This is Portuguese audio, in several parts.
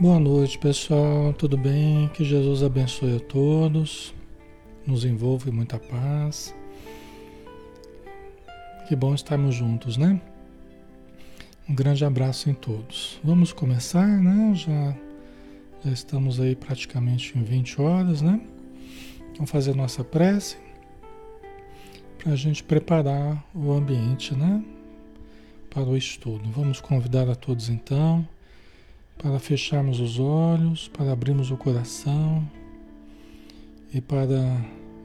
Boa noite, pessoal. Tudo bem? Que Jesus abençoe a todos, nos envolva em muita paz. Que bom estarmos juntos, né? Um grande abraço em todos. Vamos começar, né? Já, já estamos aí praticamente em 20 horas, né? Vamos fazer nossa prece para a gente preparar o ambiente, né? Para o estudo. Vamos convidar a todos então para fecharmos os olhos, para abrirmos o coração e para,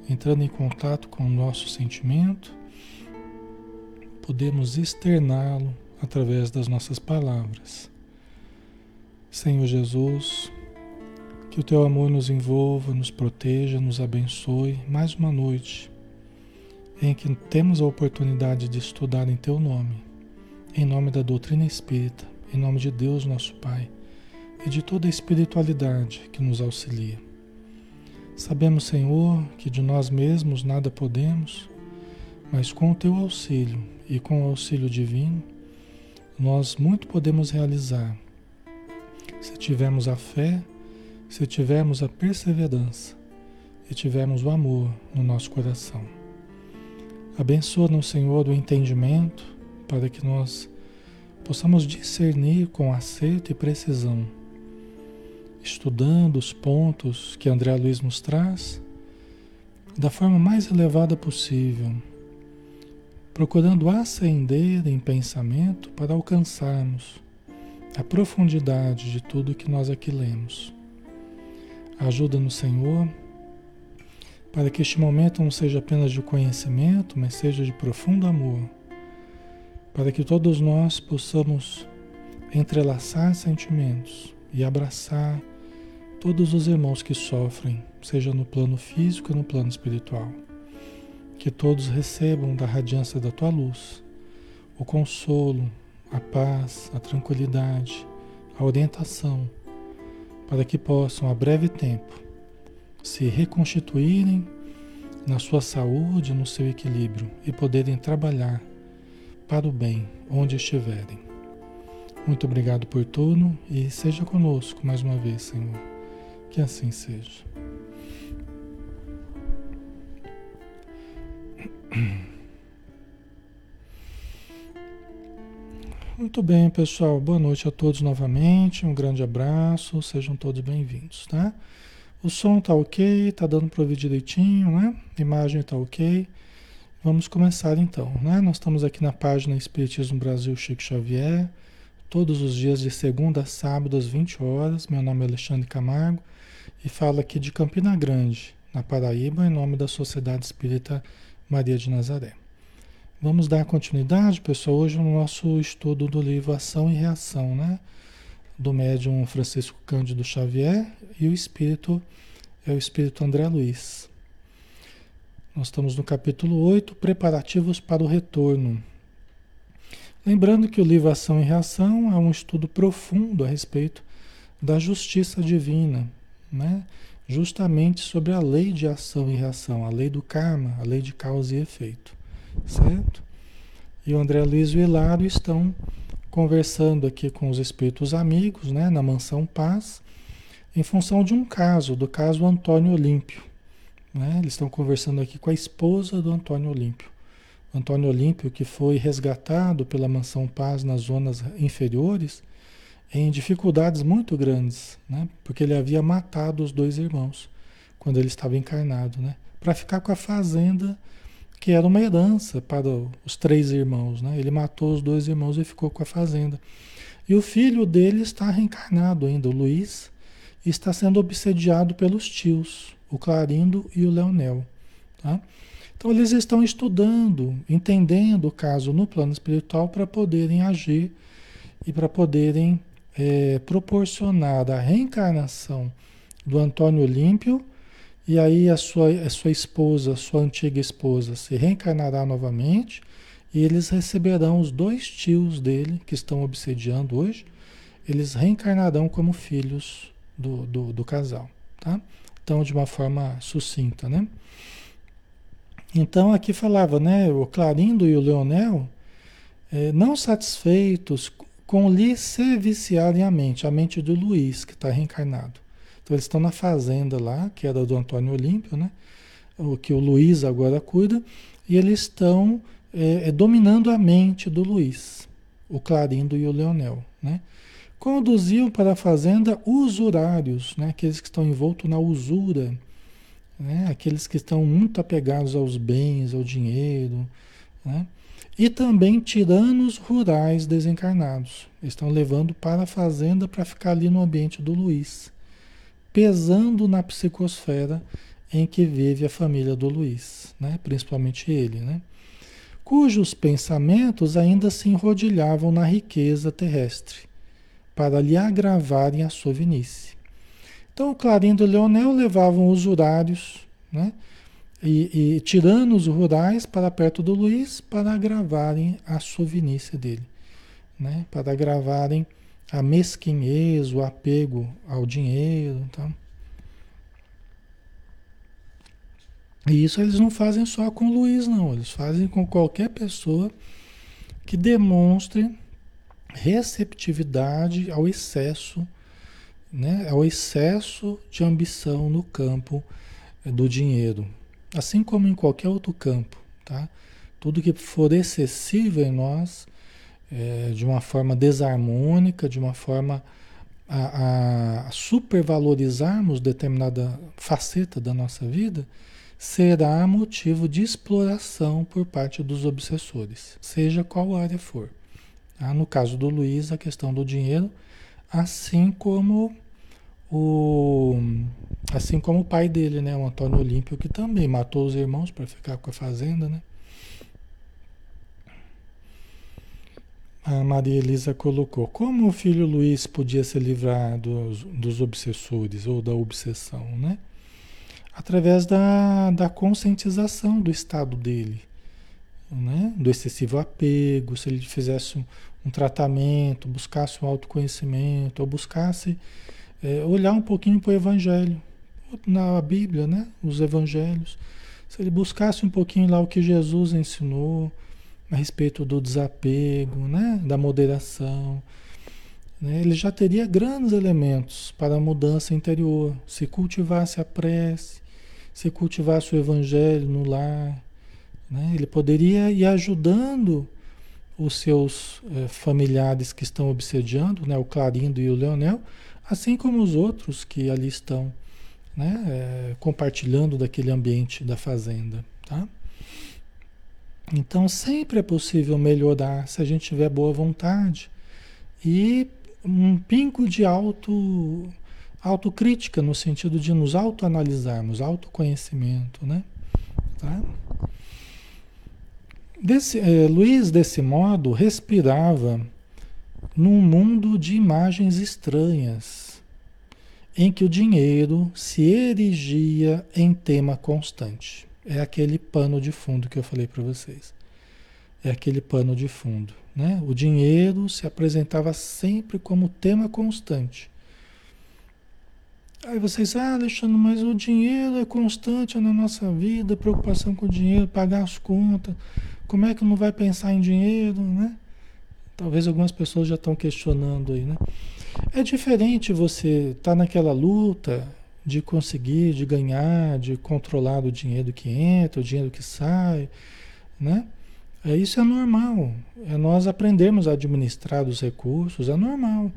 entrando em contato com o nosso sentimento, podemos externá-lo através das nossas palavras. Senhor Jesus, que o teu amor nos envolva, nos proteja, nos abençoe mais uma noite em que temos a oportunidade de estudar em teu nome, em nome da doutrina espírita, em nome de Deus, nosso Pai e de toda a espiritualidade que nos auxilia. Sabemos, Senhor, que de nós mesmos nada podemos, mas com o teu auxílio e com o auxílio divino, nós muito podemos realizar. Se tivermos a fé, se tivermos a perseverança e tivermos o amor no nosso coração. Abençoa-nos, Senhor, o entendimento para que nós possamos discernir com acerto e precisão estudando os pontos que André Luiz nos traz da forma mais elevada possível, procurando ascender em pensamento para alcançarmos a profundidade de tudo que nós aqui lemos. Ajuda-nos, Senhor, para que este momento não seja apenas de conhecimento, mas seja de profundo amor, para que todos nós possamos entrelaçar sentimentos e abraçar todos os irmãos que sofrem, seja no plano físico ou no plano espiritual. Que todos recebam da radiância da tua luz o consolo, a paz, a tranquilidade, a orientação, para que possam, a breve tempo, se reconstituírem na sua saúde, no seu equilíbrio e poderem trabalhar para o bem onde estiverem. Muito obrigado por tudo e seja conosco mais uma vez, Senhor. Que assim seja. Muito bem, pessoal. Boa noite a todos novamente. Um grande abraço. Sejam todos bem-vindos, tá? O som tá ok, tá dando para ouvir direitinho, né? A imagem tá ok. Vamos começar então, né? Nós estamos aqui na página Espiritismo Brasil Chico Xavier, todos os dias de segunda a sábado às 20 horas. Meu nome é Alexandre Camargo e fala aqui de Campina Grande, na Paraíba, em nome da Sociedade Espírita Maria de Nazaré. Vamos dar continuidade, pessoal, hoje no nosso estudo do livro Ação e Reação, né? Do médium Francisco Cândido Xavier e o espírito é o espírito André Luiz. Nós estamos no capítulo 8, preparativos para o retorno. Lembrando que o livro Ação e Reação é um estudo profundo a respeito da justiça divina, né? justamente sobre a lei de ação e reação, a lei do karma, a lei de causa e efeito, certo? E o André Luiz e o Hilário estão conversando aqui com os espíritos amigos, né, na mansão Paz, em função de um caso, do caso Antônio Olímpio. Né? Eles estão conversando aqui com a esposa do Antônio Olímpio. Antônio Olímpio, que foi resgatado pela mansão Paz nas zonas inferiores, em dificuldades muito grandes, né? porque ele havia matado os dois irmãos quando ele estava encarnado, né? para ficar com a fazenda que era uma herança para os três irmãos. Né? Ele matou os dois irmãos e ficou com a fazenda. E o filho dele está reencarnado ainda, o Luiz, e está sendo obsediado pelos tios, o Clarindo e o Leonel. Tá? Então eles estão estudando, entendendo o caso no plano espiritual para poderem agir e para poderem é, proporcionar a reencarnação do Antônio Olímpio, e aí a sua, a sua esposa, a sua antiga esposa, se reencarnará novamente, e eles receberão os dois tios dele, que estão obsediando hoje, eles reencarnarão como filhos do, do, do casal, tá? Então, de uma forma sucinta, né? Então, aqui falava, né? O Clarindo e o Leonel, é, não satisfeitos com lhe se viciarem a mente, a mente do Luiz, que está reencarnado. Então eles estão na fazenda lá, que era do Antônio Olímpio, né? O que o Luiz agora cuida, e eles estão é, é, dominando a mente do Luiz, o Clarindo e o Leonel, né? Conduziam para a fazenda usurários, né? Aqueles que estão envoltos na usura, né? Aqueles que estão muito apegados aos bens, ao dinheiro, né? E também tiranos rurais desencarnados. Estão levando para a fazenda para ficar ali no ambiente do Luiz pesando na psicosfera em que vive a família do Luiz, né? principalmente ele, né? cujos pensamentos ainda se enrodilhavam na riqueza terrestre, para lhe agravarem a sovinice. Então, Clarindo e Leonel levavam usurários né? E, e tiranos rurais para perto do Luiz para agravarem a sovinice dele, né? para agravarem a mesquinhez, o apego ao dinheiro. Tá? E isso eles não fazem só com o Luiz, não. Eles fazem com qualquer pessoa que demonstre receptividade ao excesso, né? ao excesso de ambição no campo do dinheiro. Assim como em qualquer outro campo. Tá? Tudo que for excessivo em nós é, de uma forma desarmônica, de uma forma a, a supervalorizarmos determinada faceta da nossa vida, será motivo de exploração por parte dos obsessores, seja qual área for. Ah, no caso do Luiz, a questão do dinheiro, assim como o assim como o pai dele, né, o Antônio Olímpio, que também matou os irmãos para ficar com a fazenda, né? A Maria Elisa colocou: como o filho Luiz podia se livrar dos, dos obsessores ou da obsessão, né? Através da, da conscientização do estado dele, né? do excessivo apego, se ele fizesse um, um tratamento, buscasse um autoconhecimento, ou buscasse é, olhar um pouquinho para o Evangelho, na Bíblia, né? os Evangelhos. Se ele buscasse um pouquinho lá o que Jesus ensinou, a respeito do desapego, né? da moderação. Né? Ele já teria grandes elementos para a mudança interior, se cultivasse a prece, se cultivasse o evangelho no lar. Né? Ele poderia ir ajudando os seus eh, familiares que estão obsediando, né? o Clarindo e o Leonel, assim como os outros que ali estão né? Eh, compartilhando daquele ambiente da fazenda. Tá? Então sempre é possível melhorar se a gente tiver boa vontade e um pingo de auto autocrítica no sentido de nos autoanalisarmos, autoconhecimento, né? Tá? Desse, eh, Luiz, desse modo, respirava num mundo de imagens estranhas, em que o dinheiro se erigia em tema constante. É aquele pano de fundo que eu falei para vocês. É aquele pano de fundo. Né? O dinheiro se apresentava sempre como tema constante. Aí vocês, ah, Alexandre, mas o dinheiro é constante na nossa vida, preocupação com o dinheiro, pagar as contas. Como é que não vai pensar em dinheiro, né? Talvez algumas pessoas já estão questionando aí, né? É diferente você estar tá naquela luta, de conseguir, de ganhar, de controlar o dinheiro que entra, o dinheiro que sai, né? É, isso é normal. É nós aprendemos a administrar os recursos, é normal.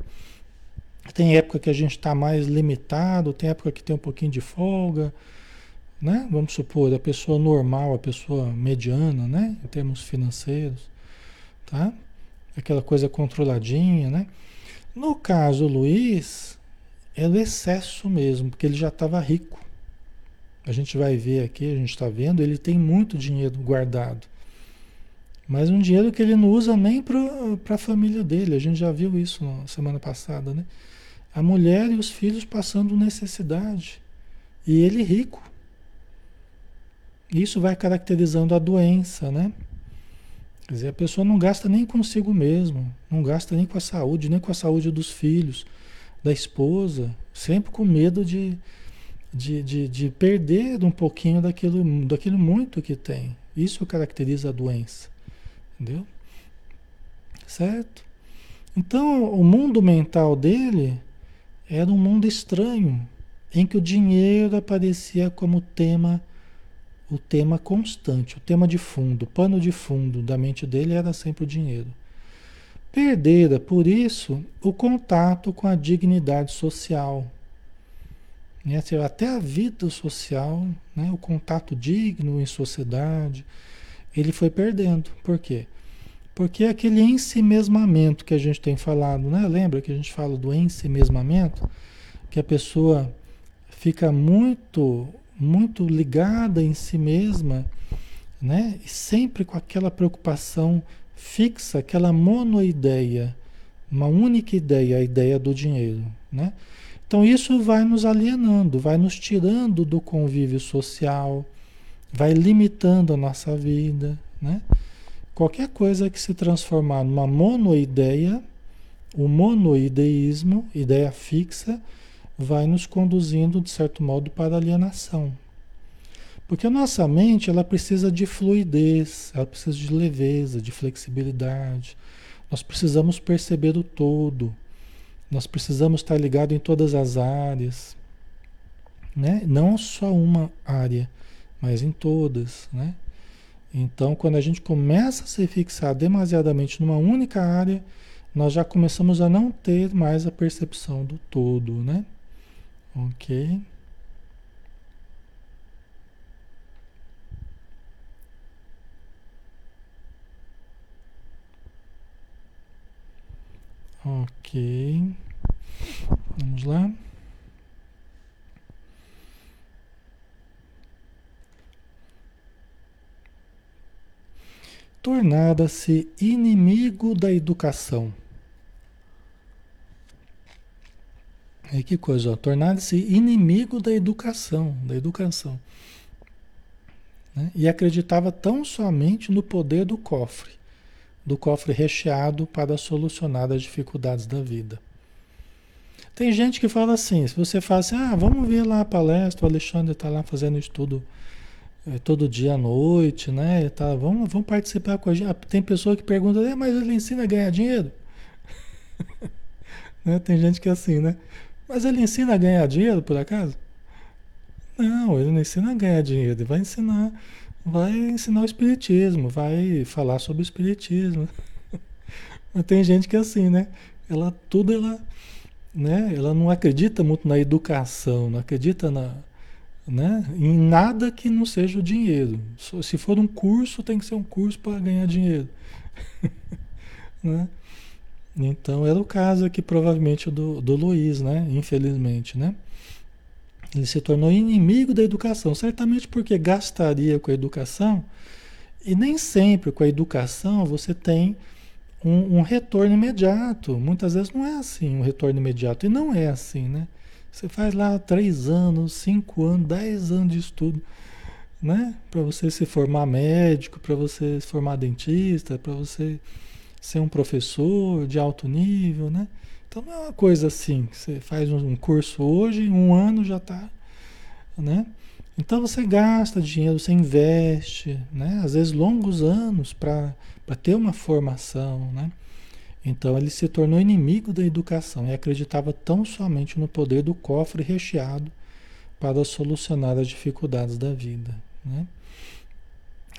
Tem época que a gente está mais limitado, tem época que tem um pouquinho de folga, né? Vamos supor, a pessoa normal, a pessoa mediana, né? Em termos financeiros, tá? Aquela coisa controladinha, né? No caso Luiz, é o excesso mesmo, porque ele já estava rico. A gente vai ver aqui, a gente está vendo, ele tem muito dinheiro guardado. Mas um dinheiro que ele não usa nem para a família dele. A gente já viu isso na semana passada, né? A mulher e os filhos passando necessidade. E ele rico. Isso vai caracterizando a doença, né? Quer dizer, a pessoa não gasta nem consigo mesmo, não gasta nem com a saúde, nem com a saúde dos filhos da esposa, sempre com medo de, de, de, de perder um pouquinho daquilo, daquilo muito que tem. Isso caracteriza a doença. Entendeu? Certo? Então, o mundo mental dele era um mundo estranho, em que o dinheiro aparecia como tema, o tema constante, o tema de fundo, o pano de fundo da mente dele era sempre o dinheiro. Perdera, por isso, o contato com a dignidade social. Né? Até a vida social, né? o contato digno em sociedade, ele foi perdendo. Por quê? Porque aquele ensimesmamento que a gente tem falado, né? Lembra que a gente fala do ensimesmamento? Que a pessoa fica muito, muito ligada em si mesma, né? E sempre com aquela preocupação fixa, aquela monoideia, uma única ideia, a ideia do dinheiro, né? Então isso vai nos alienando, vai nos tirando do convívio social, vai limitando a nossa vida, né? Qualquer coisa que se transformar numa monoideia, o monoideísmo, ideia fixa, vai nos conduzindo, de certo modo, para a alienação. Porque a nossa mente, ela precisa de fluidez, ela precisa de leveza, de flexibilidade. Nós precisamos perceber o todo. Nós precisamos estar ligado em todas as áreas, né? Não só uma área, mas em todas, né? Então, quando a gente começa a se fixar demasiadamente numa única área, nós já começamos a não ter mais a percepção do todo, né? Ok. Ok. Vamos lá. tornara-se inimigo da educação. Aí que coisa, tornar-se inimigo da educação, da educação. Né? E acreditava tão somente no poder do cofre, do cofre recheado para solucionar as dificuldades da vida. Tem gente que fala assim, se você fala assim, ah, vamos ver lá a palestra, o Alexandre está lá fazendo estudo é, todo dia à noite, né? Tá, vamos, vamos participar com a gente. Ah, tem pessoa que pergunta, é, mas ele ensina a ganhar dinheiro? né? Tem gente que é assim, né? Mas ele ensina a ganhar dinheiro, por acaso? Não, ele não ensina a ganhar dinheiro, ele vai ensinar, vai ensinar o espiritismo, vai falar sobre o espiritismo. Mas tem gente que é assim, né? Ela tudo ela, né? Ela não acredita muito na educação, não acredita na, né? Em nada que não seja o dinheiro. Se for um curso, tem que ser um curso para ganhar dinheiro. né? Então era o caso aqui provavelmente do, do Luiz, né? Infelizmente, né? Ele se tornou inimigo da educação, certamente porque gastaria com a educação e nem sempre com a educação você tem um, um retorno imediato. Muitas vezes não é assim um retorno imediato e não é assim, né? Você faz lá três anos, cinco anos, dez anos de estudo, né? Para você se formar médico, para você se formar dentista, para você ser um professor de alto nível, né? Então não é uma coisa assim, você faz um curso hoje, um ano já está, né? Então você gasta dinheiro, você investe, né? Às vezes longos anos para ter uma formação, né? Então ele se tornou inimigo da educação e acreditava tão somente no poder do cofre recheado para solucionar as dificuldades da vida. Né?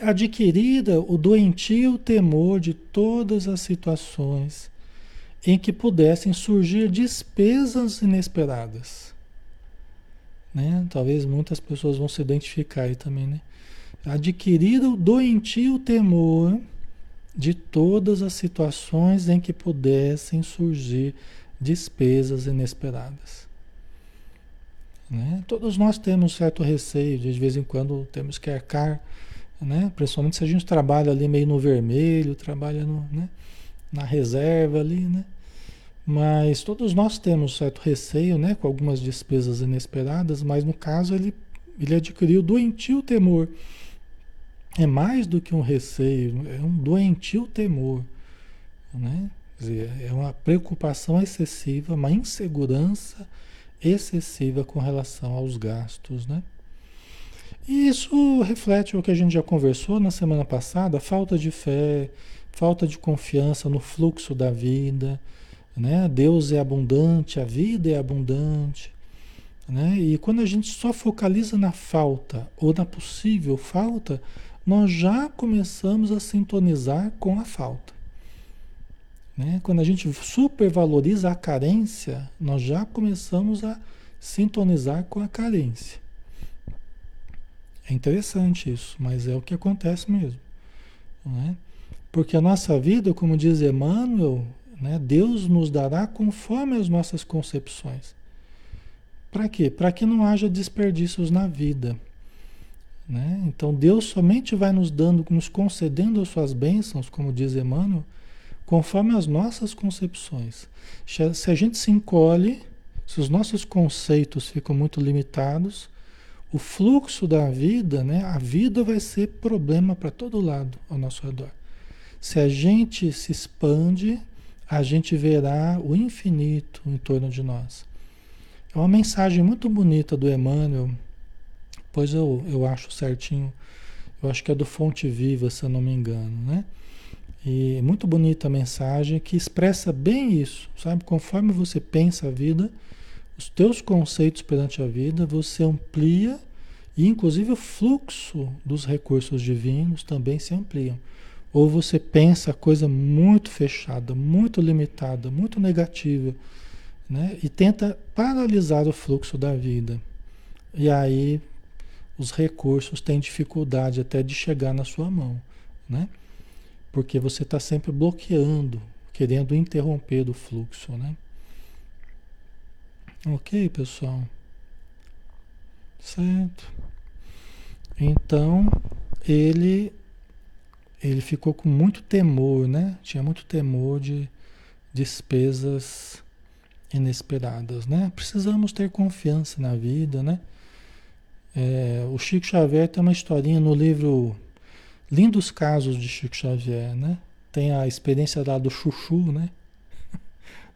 Adquirida o doentio temor de todas as situações em que pudessem surgir despesas inesperadas. Né? Talvez muitas pessoas vão se identificar aí também, né? Adquirido o doentio temor de todas as situações em que pudessem surgir despesas inesperadas. Né? Todos nós temos certo receio, de vez em quando temos que arcar, né? principalmente se a gente trabalha ali meio no vermelho, trabalha no, né? na reserva ali, né? Mas todos nós temos certo receio, né? Com algumas despesas inesperadas, mas no caso ele, ele adquiriu doentio temor é mais do que um receio, é um doentio temor, né? Dizer, é uma preocupação excessiva, uma insegurança excessiva com relação aos gastos, né? E isso reflete o que a gente já conversou na semana passada, falta de fé, falta de confiança no fluxo da vida, né? Deus é abundante, a vida é abundante, né? E quando a gente só focaliza na falta ou na possível falta, nós já começamos a sintonizar com a falta. Né? Quando a gente supervaloriza a carência, nós já começamos a sintonizar com a carência. É interessante isso, mas é o que acontece mesmo. Né? Porque a nossa vida, como diz Emmanuel, né, Deus nos dará conforme as nossas concepções. Para quê? Para que não haja desperdícios na vida. Né? Então Deus somente vai nos dando, nos concedendo as suas bênçãos, como diz Emmanuel, conforme as nossas concepções. Se a gente se encolhe, se os nossos conceitos ficam muito limitados, o fluxo da vida, né, a vida vai ser problema para todo lado ao nosso redor. Se a gente se expande, a gente verá o infinito em torno de nós. É uma mensagem muito bonita do Emmanuel, pois eu, eu acho certinho, eu acho que é do Fonte Viva, se eu não me engano, né? E muito bonita a mensagem que expressa bem isso, sabe? Conforme você pensa a vida, os teus conceitos perante a vida, você amplia e inclusive o fluxo dos recursos divinos também se ampliam. Ou você pensa coisa muito fechada, muito limitada, muito negativa, né? E tenta paralisar o fluxo da vida. E aí os recursos têm dificuldade até de chegar na sua mão, né? Porque você está sempre bloqueando, querendo interromper o fluxo, né? Ok, pessoal? Certo. Então, ele ele ficou com muito temor, né? Tinha muito temor de despesas inesperadas, né? Precisamos ter confiança na vida, né? É, o Chico Xavier tem uma historinha no livro Lindos Casos de Chico Xavier, né? Tem a experiência lá do Chuchu, né?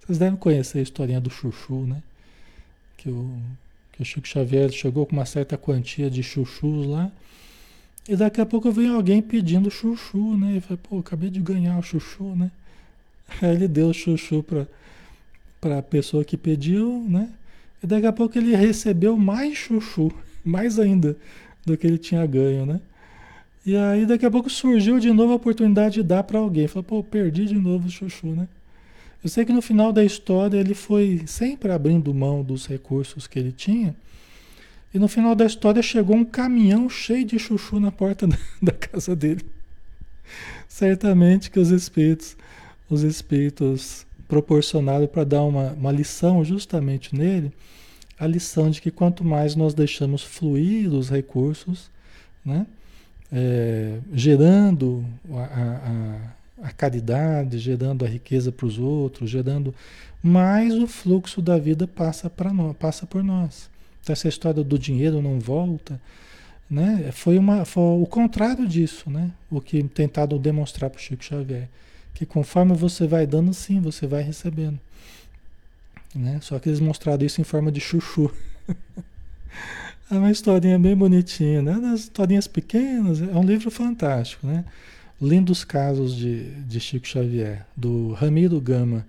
Vocês devem conhecer a historinha do Chuchu, né? Que o, que o Chico Xavier chegou com uma certa quantia de chuchus lá e daqui a pouco vem alguém pedindo chuchu, né? E fala, pô, acabei de ganhar o chuchu, né? Aí ele deu o chuchu para a pessoa que pediu, né? E daqui a pouco ele recebeu mais chuchu, mais ainda do que ele tinha ganho, né? E aí daqui a pouco surgiu de novo a oportunidade de dar para alguém. Falou, pô, perdi de novo o chuchu, né? Eu sei que no final da história ele foi sempre abrindo mão dos recursos que ele tinha e no final da história chegou um caminhão cheio de chuchu na porta da, casa dele. Certamente que os espíritos, os espíritos proporcionaram para dar uma, uma lição justamente nele, a lição de que quanto mais nós deixamos fluir os recursos, né, é, gerando a, a, a caridade, gerando a riqueza para os outros, gerando mais o fluxo da vida passa, nós, passa por nós essa história do dinheiro não volta, né? Foi, uma, foi o contrário disso, né? O que tentaram demonstrar para o Chico Xavier. Que conforme você vai dando, sim, você vai recebendo. Né? Só que eles mostraram isso em forma de chuchu. é uma historinha bem bonitinha, né? Das historinhas pequenas, é um livro fantástico, né? Lindos casos de, de Chico Xavier, do Ramiro Gama.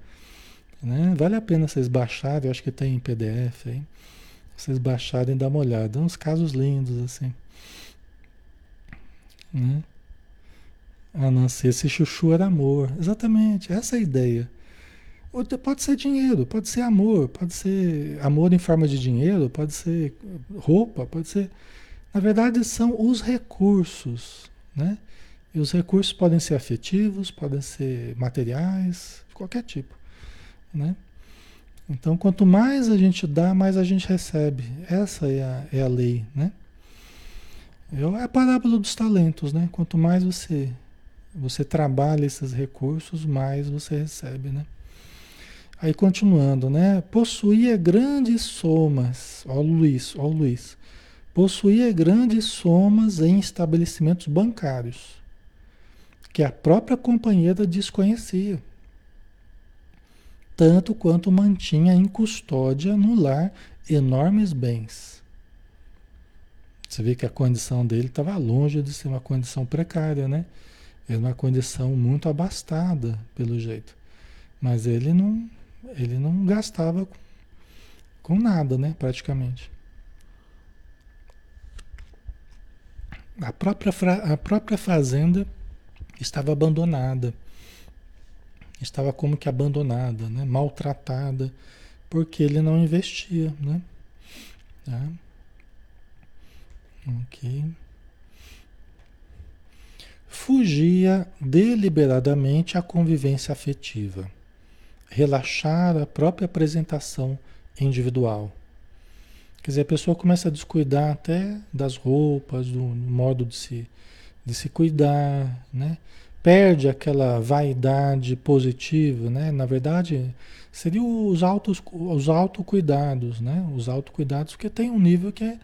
Né? Vale a pena vocês baixarem, eu acho que tem em PDF aí vocês baixarem e dar uma olhada. Uns casos lindos, assim. Né? Ah, não sei, esse chuchu era amor. Exatamente, essa é a ideia. Pode ser dinheiro, pode ser amor, pode ser amor em forma de dinheiro, pode ser roupa, pode ser. Na verdade, são os recursos, né? E os recursos podem ser afetivos, podem ser materiais, qualquer tipo, né? Então, quanto mais a gente dá, mais a gente recebe. Essa é a, é a lei, né? É a parábola dos talentos, né? Quanto mais você você trabalha esses recursos, mais você recebe, né? Aí continuando, né? Possuía grandes somas, ó Luiz, ó Luiz. Possuía grandes somas em estabelecimentos bancários, que a própria companheira desconhecia tanto quanto mantinha em custódia no lar enormes bens. Você vê que a condição dele estava longe de ser uma condição precária, né? Era uma condição muito abastada, pelo jeito. Mas ele não, Ele não gastava com nada, né? Praticamente. A própria, a própria fazenda estava abandonada. Estava como que abandonada, né? maltratada, porque ele não investia. Né? Tá? Ok. Fugia deliberadamente à convivência afetiva, relaxar a própria apresentação individual. Quer dizer, a pessoa começa a descuidar até das roupas, do modo de se, de se cuidar, né? Perde aquela vaidade positiva, né? Na verdade, seriam os autos, os autocuidados, né? Os autocuidados que tem um nível que é,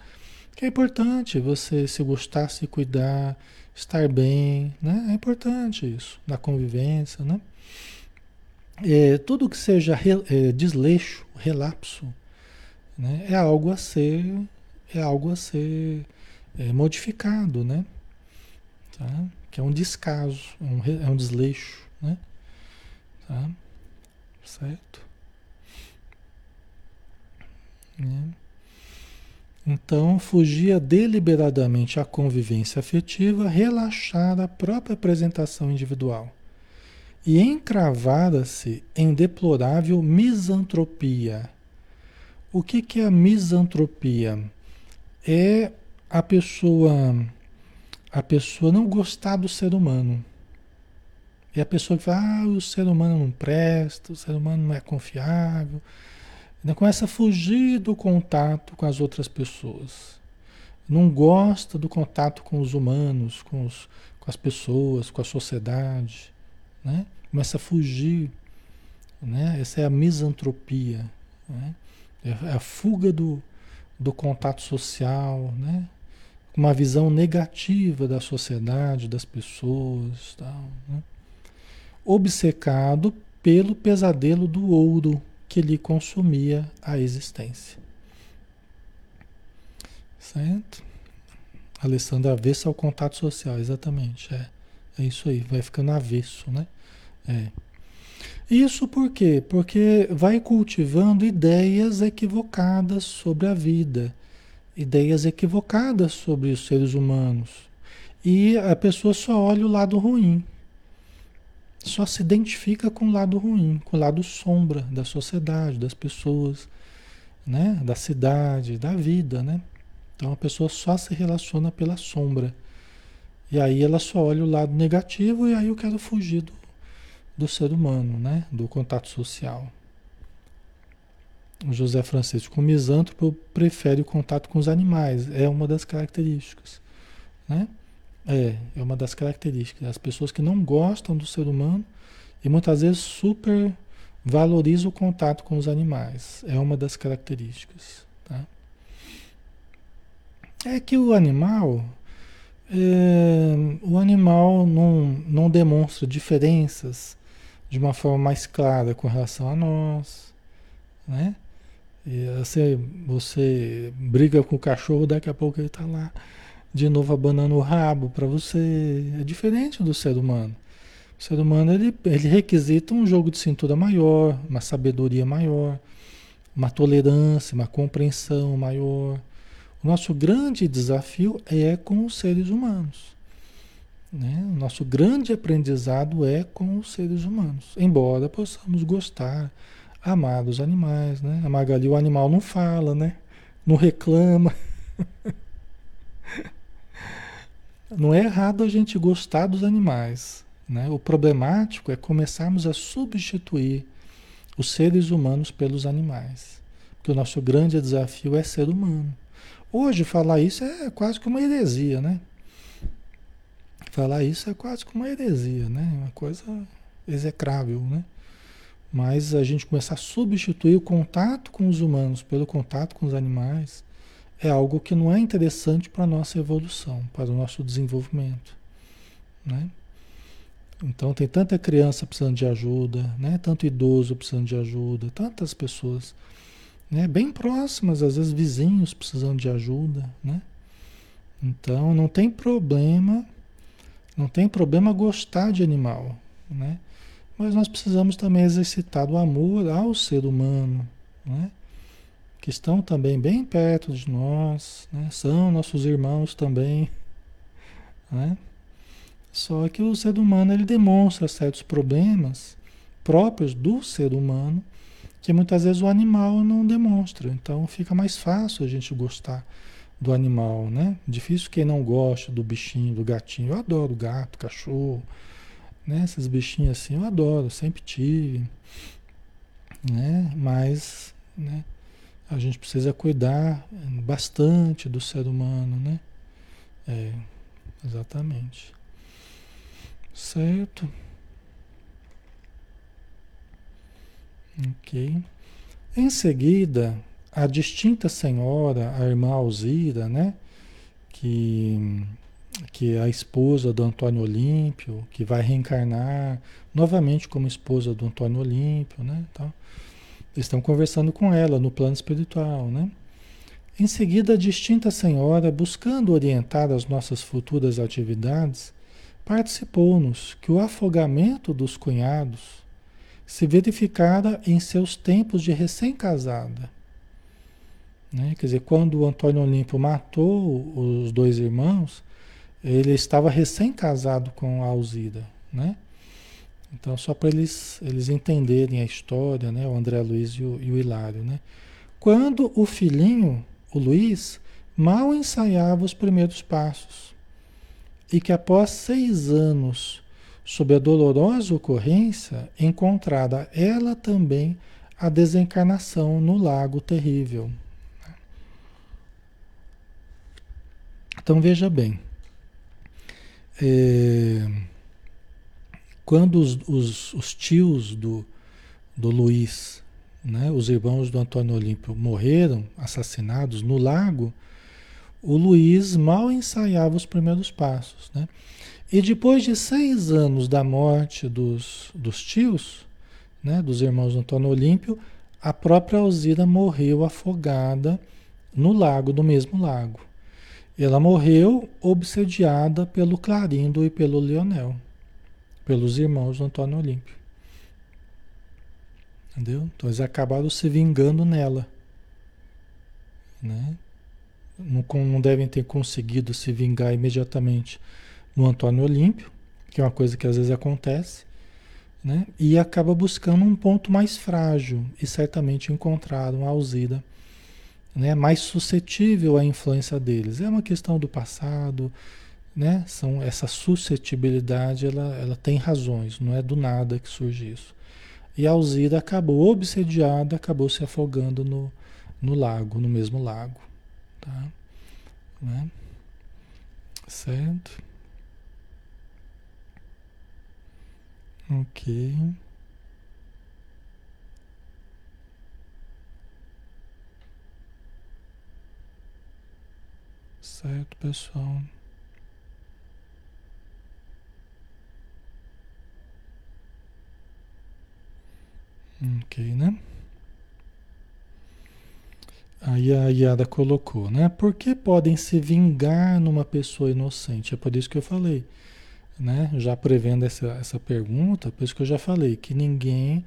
que é importante, você se gostar, se cuidar, estar bem, né? É importante isso, na convivência, né? É, tudo que seja re, é, desleixo, relapso, né? É algo a ser, é algo a ser é, modificado, né? Tá? Que é um descaso, é um, é um desleixo, né? Tá? Certo? É. Então, fugia deliberadamente à convivência afetiva, relaxar a própria apresentação individual e encravara-se em deplorável misantropia. O que, que é a misantropia? É a pessoa a pessoa não gostar do ser humano. É a pessoa que fala, ah, o ser humano não presta, o ser humano não é confiável, começa a fugir do contato com as outras pessoas. Não gosta do contato com os humanos, com, os, com as pessoas, com a sociedade. Né? Começa a fugir. Né? Essa é a misantropia. Né? É a fuga do, do contato social, né? Uma visão negativa da sociedade, das pessoas. Tal, né? Obcecado pelo pesadelo do ouro que lhe consumia a existência. Certo? Alessandro, avesso ao contato social, exatamente. É, é isso aí, vai ficando avesso, né? É. Isso por quê? Porque vai cultivando ideias equivocadas sobre a vida, ideias equivocadas sobre os seres humanos. E a pessoa só olha o lado ruim só se identifica com o lado ruim, com o lado sombra da sociedade, das pessoas, né? da cidade, da vida. Né? Então a pessoa só se relaciona pela sombra. E aí ela só olha o lado negativo e aí eu quero fugir do, do ser humano, né? do contato social. José Francisco, o misântropo prefere o contato com os animais, é uma das características. Né? É, é uma das características. As pessoas que não gostam do ser humano e muitas vezes super valorizam o contato com os animais. É uma das características. Tá? É que o animal, é, o animal não, não demonstra diferenças de uma forma mais clara com relação a nós, né? E você, você briga com o cachorro, daqui a pouco ele está lá de novo abanando o rabo para você. É diferente do ser humano. O ser humano ele, ele requisita um jogo de cintura maior, uma sabedoria maior, uma tolerância, uma compreensão maior. O nosso grande desafio é com os seres humanos. Né? O nosso grande aprendizado é com os seres humanos. Embora possamos gostar, amar os animais. Né? A Magali, o animal não fala, né? não reclama. Não é errado a gente gostar dos animais. Né? O problemático é começarmos a substituir os seres humanos pelos animais. Porque o nosso grande desafio é ser humano. Hoje falar isso é quase que uma heresia, né? Falar isso é quase que uma heresia, né? Uma coisa execrável, né? Mas a gente começar a substituir o contato com os humanos pelo contato com os animais, é algo que não é interessante para a nossa evolução, para o nosso desenvolvimento. Né? Então tem tanta criança precisando de ajuda, né? tanto idoso precisando de ajuda, tantas pessoas né? bem próximas, às vezes vizinhos precisando de ajuda. Né? Então não tem problema, não tem problema gostar de animal. Né? Mas nós precisamos também exercitar o amor ao ser humano, né? que estão também bem perto de nós, né? são nossos irmãos também. Né? Só que o ser humano ele demonstra certos problemas próprios do ser humano que muitas vezes o animal não demonstra. Então fica mais fácil a gente gostar do animal, né? Difícil quem não gosta do bichinho, do gatinho. Eu adoro gato, cachorro, né? Esses bichinhos assim eu adoro, sempre tive, né? Mas, né? A gente precisa cuidar bastante do ser humano, né? É, exatamente. Certo? Ok. Em seguida, a distinta senhora, a irmã Alzira, né? Que, que é a esposa do Antônio Olímpio, que vai reencarnar novamente como esposa do Antônio Olímpio, né? Então, estão conversando com ela no plano espiritual, né? Em seguida, a distinta senhora, buscando orientar as nossas futuras atividades, participou-nos que o afogamento dos cunhados se verificara em seus tempos de recém-casada. Né? Quer dizer, quando o Antônio Olímpio matou os dois irmãos, ele estava recém-casado com a Alzira, né? Então, só para eles, eles entenderem a história, né? O André Luiz e o, e o Hilário, né? Quando o filhinho, o Luiz, mal ensaiava os primeiros passos e que após seis anos sob a dolorosa ocorrência, encontrada ela também a desencarnação no lago terrível. Então veja bem, é, quando os, os, os, tios do, do Luiz, né, os irmãos do Antônio Olímpio, morreram assassinados no lago, o Luiz mal ensaiava os primeiros passos. Né? E depois de seis anos da morte dos, dos tios, né, dos irmãos Antônio Olímpio, a própria Alzira morreu afogada no lago, no mesmo lago. Ela morreu obsediada pelo Clarindo e pelo Leonel, pelos irmãos do Antônio Olímpio. Entendeu? Então eles acabaram se vingando nela. Né? Não, não devem ter conseguido se vingar imediatamente no Antônio Olímpio, que é uma coisa que às vezes acontece, né? e acaba buscando um ponto mais frágil e certamente encontraram uma Alzira né? mais suscetível à influência deles. É uma questão do passado, né? São, essa suscetibilidade ela, ela tem razões, não é do nada que surge isso. E a Alzira acabou obsediada, acabou se afogando no, no lago, no mesmo lago. Tá? Né? Certo? Ok. Certo, pessoal. Ok, né? Aí a Yara colocou, né? Por que podem se vingar numa pessoa inocente? É por isso que eu falei né? Já prevendo essa, essa pergunta, por isso que eu já falei que ninguém,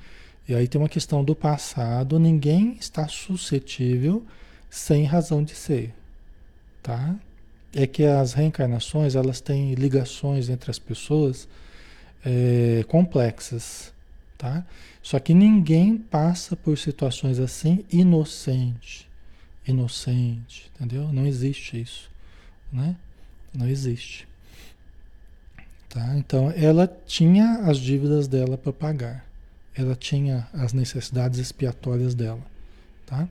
e aí tem uma questão do passado, ninguém está suscetível sem razão de ser, tá? É que as reencarnações, elas têm ligações entre as pessoas é, complexas, tá? Só que ninguém passa por situações assim inocente, inocente, entendeu? Não existe isso, né? Não existe. Tá? Então, ela tinha as dívidas dela para pagar. Ela tinha as necessidades expiatórias dela. Tá?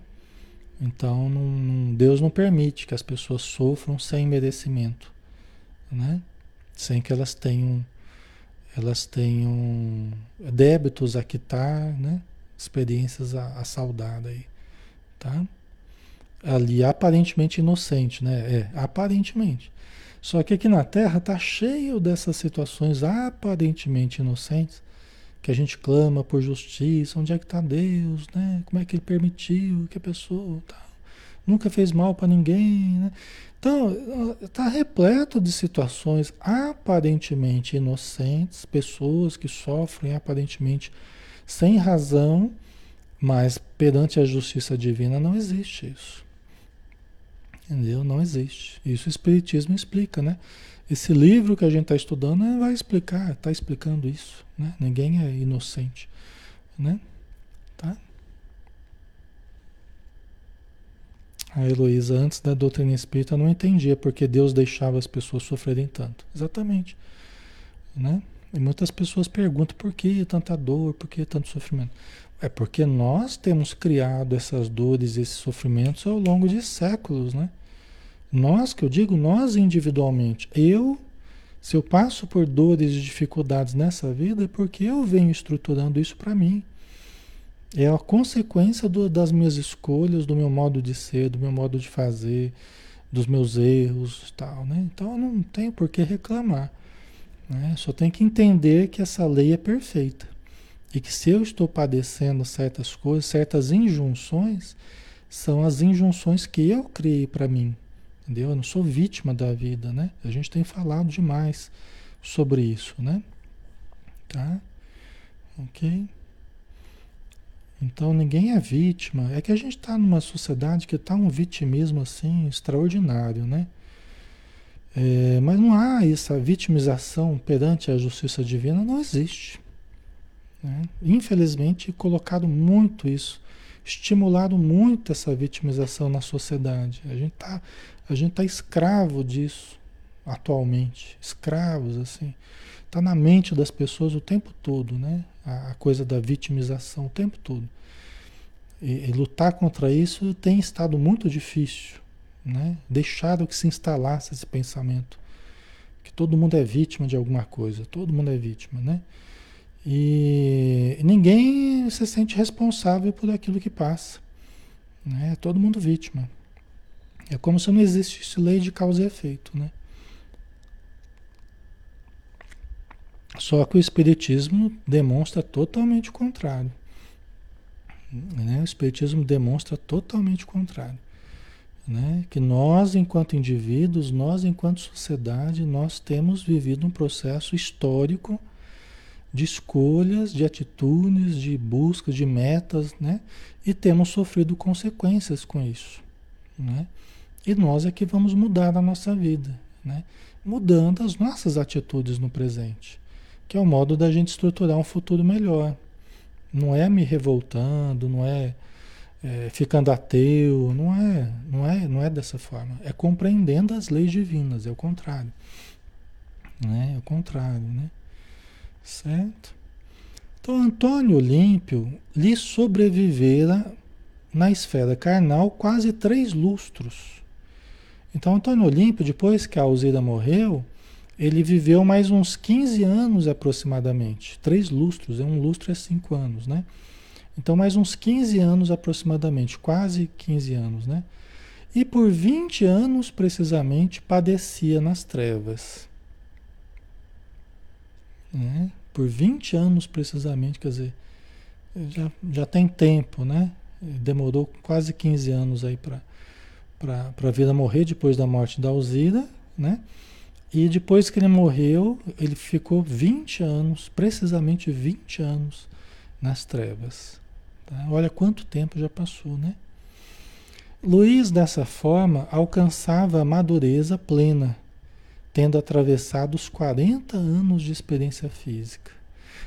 Então, não, não, Deus não permite que as pessoas sofram sem merecimento. Né? Sem que elas tenham, elas tenham débitos a quitar, né? experiências a, a saudar. Aí, tá? Ali, aparentemente inocente, né? É, aparentemente. Só que aqui na Terra está cheio dessas situações aparentemente inocentes, que a gente clama por justiça, onde é que está Deus, né? Como é que ele permitiu que a pessoa nunca fez mal para ninguém, né? Então, está repleto de situações aparentemente inocentes, pessoas que sofrem aparentemente sem razão, mas perante a justiça divina não existe isso. Entendeu? Não existe. Isso o Espiritismo explica, né? Esse livro que a gente está estudando né, vai explicar, está explicando isso. Né? Ninguém é inocente. Né? Tá? A Heloísa, antes da doutrina espírita, não entendia porque Deus deixava as pessoas sofrerem tanto. Exatamente. Né? E muitas pessoas perguntam por que tanta dor, por que tanto sofrimento. É porque nós temos criado essas dores, esses sofrimentos ao longo de séculos, né? Nós, que eu digo, nós individualmente. Eu, se eu passo por dores e dificuldades nessa vida, é porque eu venho estruturando isso para mim. É a consequência do, das minhas escolhas, do meu modo de ser, do meu modo de fazer, dos meus erros e tal, né? Então eu não tenho por que reclamar. Né? Só tem que entender que essa lei é perfeita. E que se eu estou padecendo certas coisas, certas injunções, são as injunções que eu criei para mim. Entendeu? Eu não sou vítima da vida, né? A gente tem falado demais sobre isso, né? Tá? Ok? Então ninguém é vítima. É que a gente está numa sociedade que está um vitimismo assim extraordinário, né? É, mas não há essa vitimização perante a justiça divina, não existe. Né? Infelizmente, colocado muito isso, estimulado muito essa vitimização na sociedade. A gente está a gente tá escravo disso atualmente, escravos assim. Está na mente das pessoas o tempo todo, né? A, a coisa da vitimização o tempo todo. E, e, lutar contra isso tem estado muito difícil, né? Deixaram que se instalasse esse pensamento que todo mundo é vítima de alguma coisa, todo mundo é vítima, né? E ninguém se sente responsável por aquilo que passa, né? Todo mundo vítima. É como se não existisse lei de causa e efeito, né? Só que o Espiritismo demonstra totalmente o contrário. Né? O Espiritismo demonstra totalmente o contrário. Né? Que nós, enquanto indivíduos, nós, enquanto sociedade, nós temos vivido um processo histórico de escolhas, de atitudes, de buscas, de metas, né? E temos sofrido consequências com isso, né? E nós é que vamos mudar a nossa vida, né? Mudando as nossas atitudes no presente, que é o modo da gente estruturar um futuro melhor. Não é me revoltando, não é, é ficando ateu, não é, não é, não é dessa forma. É compreendendo as leis divinas, é o contrário, né? É o contrário, né? Certo? Então Antônio Olímpio lhe sobrevivera na esfera carnal quase três lustros. Então, Antônio Olímpio, depois que a Alzira morreu, ele viveu mais uns 15 anos aproximadamente. Três lustros, é um lustro é cinco anos, né? Então, mais uns 15 anos aproximadamente, quase 15 anos, né? E por 20 anos, precisamente, padecia nas trevas. Né? Por 20 anos, precisamente, quer dizer, já, já tem tempo, né? Demorou quase 15 anos aí para para a vida morrer depois da morte da Alzira, né? E depois que ele morreu, ele ficou 20 anos, precisamente 20 anos, nas trevas. Tá? Olha quanto tempo já passou, né? Luiz, dessa forma, alcançava a madureza plena, tendo atravessado os 40 anos de experiência física.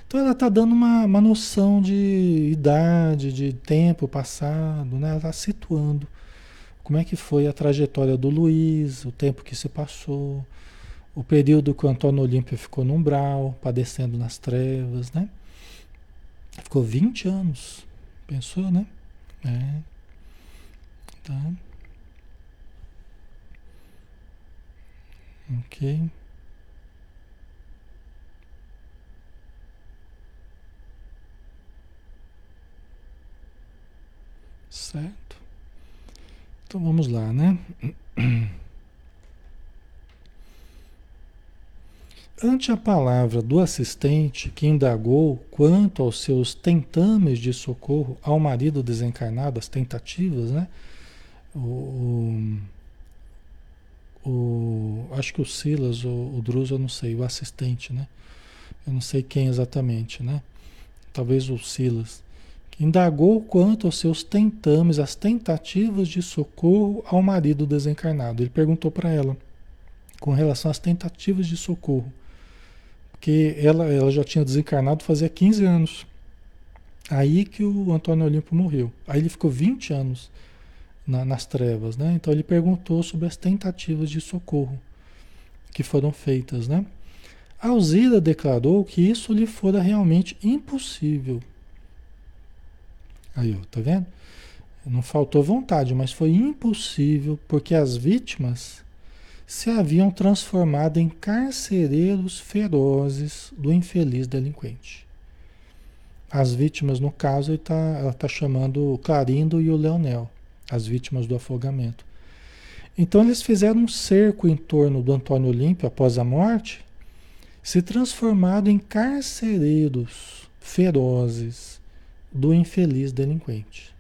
Então ela está dando uma, uma noção de idade, de tempo passado, né? ela está situando como é que foi a trajetória do Luiz, o tempo que se passou, o período que o Antônio Olímpio ficou no umbral, padecendo nas trevas, né? Ficou 20 anos, pensou, né? É. Tá. Ok. Certo. Então vamos lá, né? Ante a palavra do assistente que indagou quanto aos seus tentames de socorro ao marido desencarnado, as tentativas, né? O, o acho que o Silas, o, o Druso, eu não sei, o assistente, né? Eu não sei quem exatamente, né? Talvez o Silas. Indagou quanto aos seus tentames, as tentativas de socorro ao marido desencarnado. Ele perguntou para ela com relação às tentativas de socorro. Porque ela, ela já tinha desencarnado fazia 15 anos. Aí que o Antônio Olimpo morreu. Aí ele ficou 20 anos na, nas trevas, né? Então ele perguntou sobre as tentativas de socorro que foram feitas, né? Alzira declarou que isso lhe fora realmente impossível. Aí, ó, tá vendo? Não faltou vontade, mas foi impossível porque as vítimas se haviam transformado em carcereiros ferozes do infeliz delinquente. As vítimas, no caso, tá, ela está chamando o Clarindo e o Leonel, as vítimas do afogamento. Então eles fizeram um cerco em torno do Antônio Olímpio após a morte, se transformado em carcereiros ferozes do infeliz delinquente.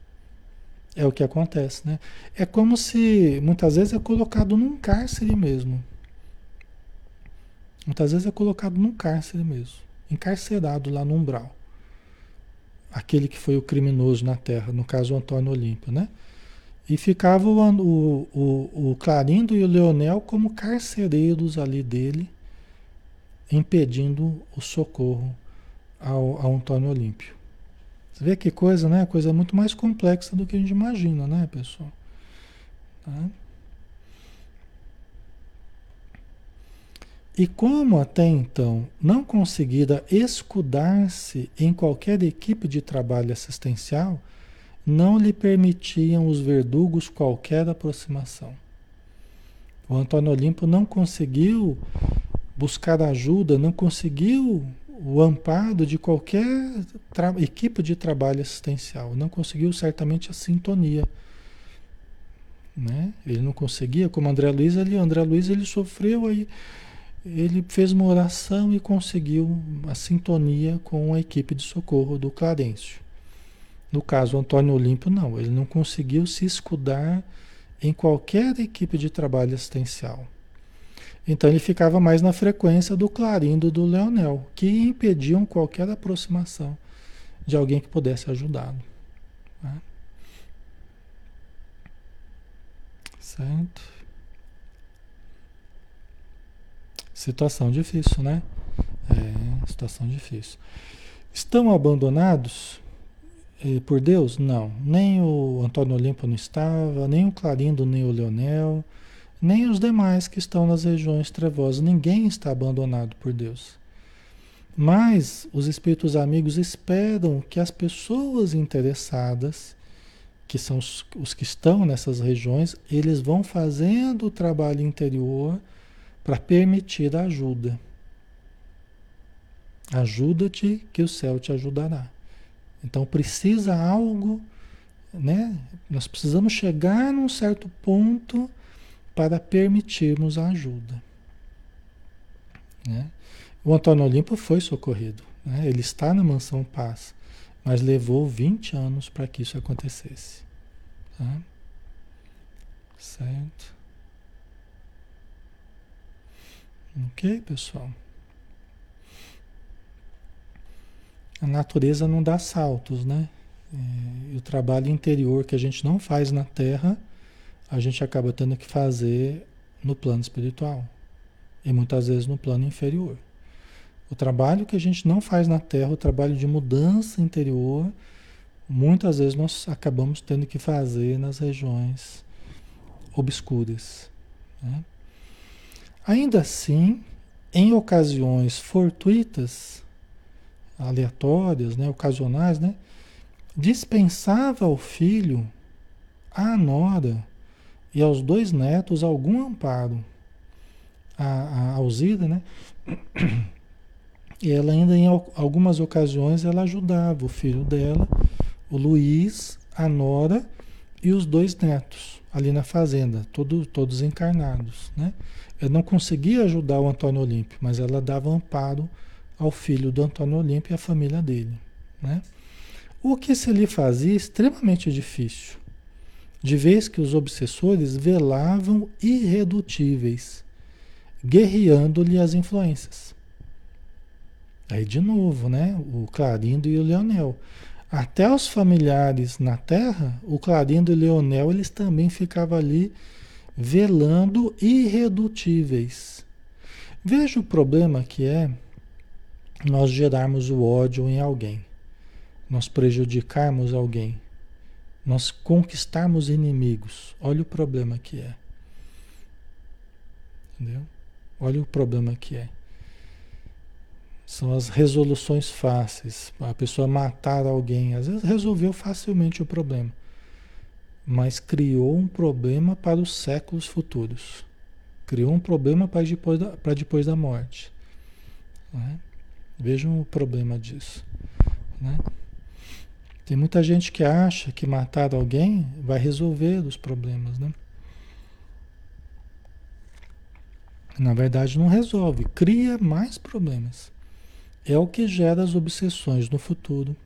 É o que acontece, né? É como se muitas vezes é colocado num cárcere mesmo. Muitas vezes é colocado num cárcere mesmo, encarcerado lá no umbral. Aquele que foi o criminoso na terra, no caso Antônio Olímpio, né? E ficava o, o, o, o Clarindo e o Leonel como carcereiros ali dele, impedindo o socorro ao, ao Antônio Olímpio. Você vê que coisa, né? Coisa muito mais complexa do que a gente imagina, né, pessoal? Tá? E como até então não conseguira escudar-se em qualquer equipe de trabalho assistencial, não lhe permitiam os verdugos qualquer aproximação. O Antônio Olimpo não conseguiu buscar ajuda, não conseguiu o amparo de qualquer equipe de trabalho assistencial. Não conseguiu certamente a sintonia. Né? Ele não conseguia, como André Luiz ali, André Luiz ele sofreu aí, ele fez uma oração e conseguiu a sintonia com a equipe de socorro do Clarencio. No caso, Antônio Olímpio, não, ele não conseguiu se escudar em qualquer equipe de trabalho assistencial. Então ele ficava mais na frequência do clarindo do Leonel, que impediam qualquer aproximação de alguém que pudesse ajudá-lo. Né? Certo? Situação difícil, né? É, situação difícil. Estão abandonados por Deus? Não. Nem o Antônio Olimpo não estava, nem o Clarindo, nem o Leonel nem os demais que estão nas regiões trevosas. Ninguém está abandonado por Deus. Mas os espíritos amigos esperam que as pessoas interessadas, que são os, os que estão nessas regiões, eles vão fazendo o trabalho interior para permitir a ajuda. Ajuda-te que o céu te ajudará. Então precisa algo, né? Nós precisamos chegar num certo ponto para permitirmos a ajuda. Né? O Antônio Olimpo foi socorrido, né? ele está na mansão paz, mas levou 20 anos para que isso acontecesse. Tá? Certo? Ok, pessoal? A natureza não dá saltos, né? É, e o trabalho interior que a gente não faz na Terra a gente acaba tendo que fazer no plano espiritual e muitas vezes no plano inferior. O trabalho que a gente não faz na Terra, o trabalho de mudança interior, muitas vezes nós acabamos tendo que fazer nas regiões obscuras. Né? Ainda assim, em ocasiões fortuitas, aleatórias, né, ocasionais, né, dispensava ao filho a nora e aos dois netos algum amparo. A, a Alzida, né? Ela ainda em algumas ocasiões ela ajudava o filho dela, o Luiz, a Nora e os dois netos ali na fazenda, todo, todos encarnados, né? Não conseguia ajudar o Antônio Olímpio, mas ela dava amparo ao filho do Antônio Olímpio e à família dele, né? O que se lhe fazia extremamente difícil de vez que os obsessores velavam irredutíveis, guerreando-lhe as influências. Aí de novo, né? O Clarindo e o Leonel. Até os familiares na Terra, o Clarindo e o Leonel, eles também ficavam ali velando irredutíveis. Veja o problema que é nós gerarmos o ódio em alguém, nós prejudicarmos alguém, nós conquistarmos inimigos. Olha o problema que é. Entendeu? Olha o problema que é. São as resoluções fáceis. A pessoa matar alguém, às vezes resolveu facilmente o problema, mas criou um problema para os séculos futuros. Criou um problema para depois da, para depois da morte. Né? Vejam o problema disso. Né? Tem muita gente que acha que matar alguém vai resolver os problemas, né? Na verdade, não resolve, cria mais problemas. É o que gera as obsessões no futuro,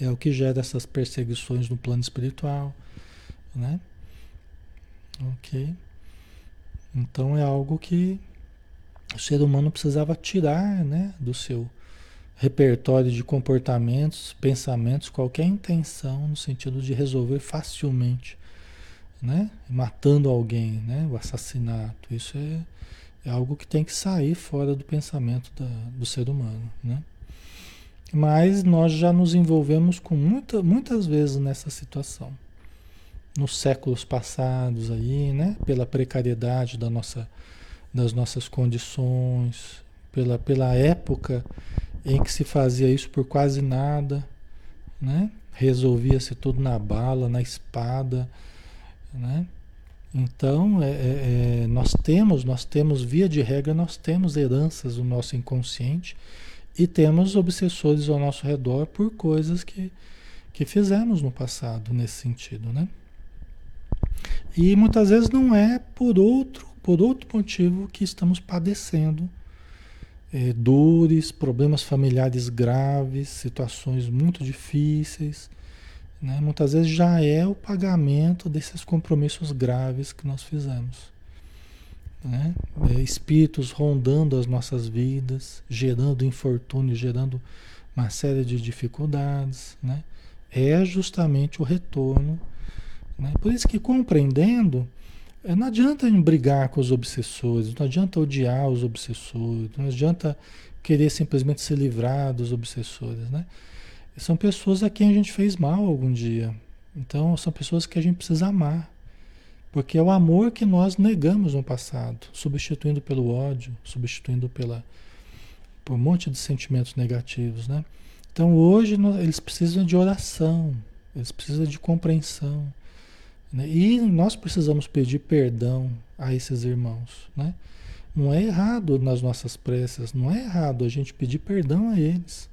é o que gera essas perseguições no plano espiritual, né? Ok? Então é algo que o ser humano precisava tirar, né, do seu repertório de comportamentos, pensamentos, qualquer intenção no sentido de resolver facilmente, né? Matando alguém, né? O assassinato. Isso é, é algo que tem que sair fora do pensamento da, do ser humano, né? Mas nós já nos envolvemos com muita, muitas vezes nessa situação. Nos séculos passados aí, né? Pela precariedade da nossa, das nossas condições, pela, pela época em que se fazia isso por quase nada, né? Resolvia-se tudo na bala, na espada, né? Então, é, é, é, nós temos, nós temos, via de regra, nós temos heranças do nosso inconsciente e temos obsessores ao nosso redor por coisas que, que fizemos no passado nesse sentido, né? E muitas vezes não é por outro, por outro motivo que estamos padecendo é, dores, problemas familiares graves, situações muito difíceis. Né? Muitas vezes já é o pagamento desses compromissos graves que nós fizemos. Né? É, espíritos rondando as nossas vidas, gerando infortúnio, gerando uma série de dificuldades. Né? É justamente o retorno. Né? Por isso que compreendendo não adianta brigar com os obsessores, não adianta odiar os obsessores, não adianta querer simplesmente se livrar dos obsessores, né? São pessoas a quem a gente fez mal algum dia. Então, são pessoas que a gente precisa amar. Porque é o amor que nós negamos no passado, substituindo pelo ódio, substituindo pela, por um monte de sentimentos negativos, né? Então, hoje, nós, eles precisam de oração, eles precisam de compreensão, né? E nós precisamos pedir perdão a esses irmãos. Né? Não é errado nas nossas preces, não é errado a gente pedir perdão a eles.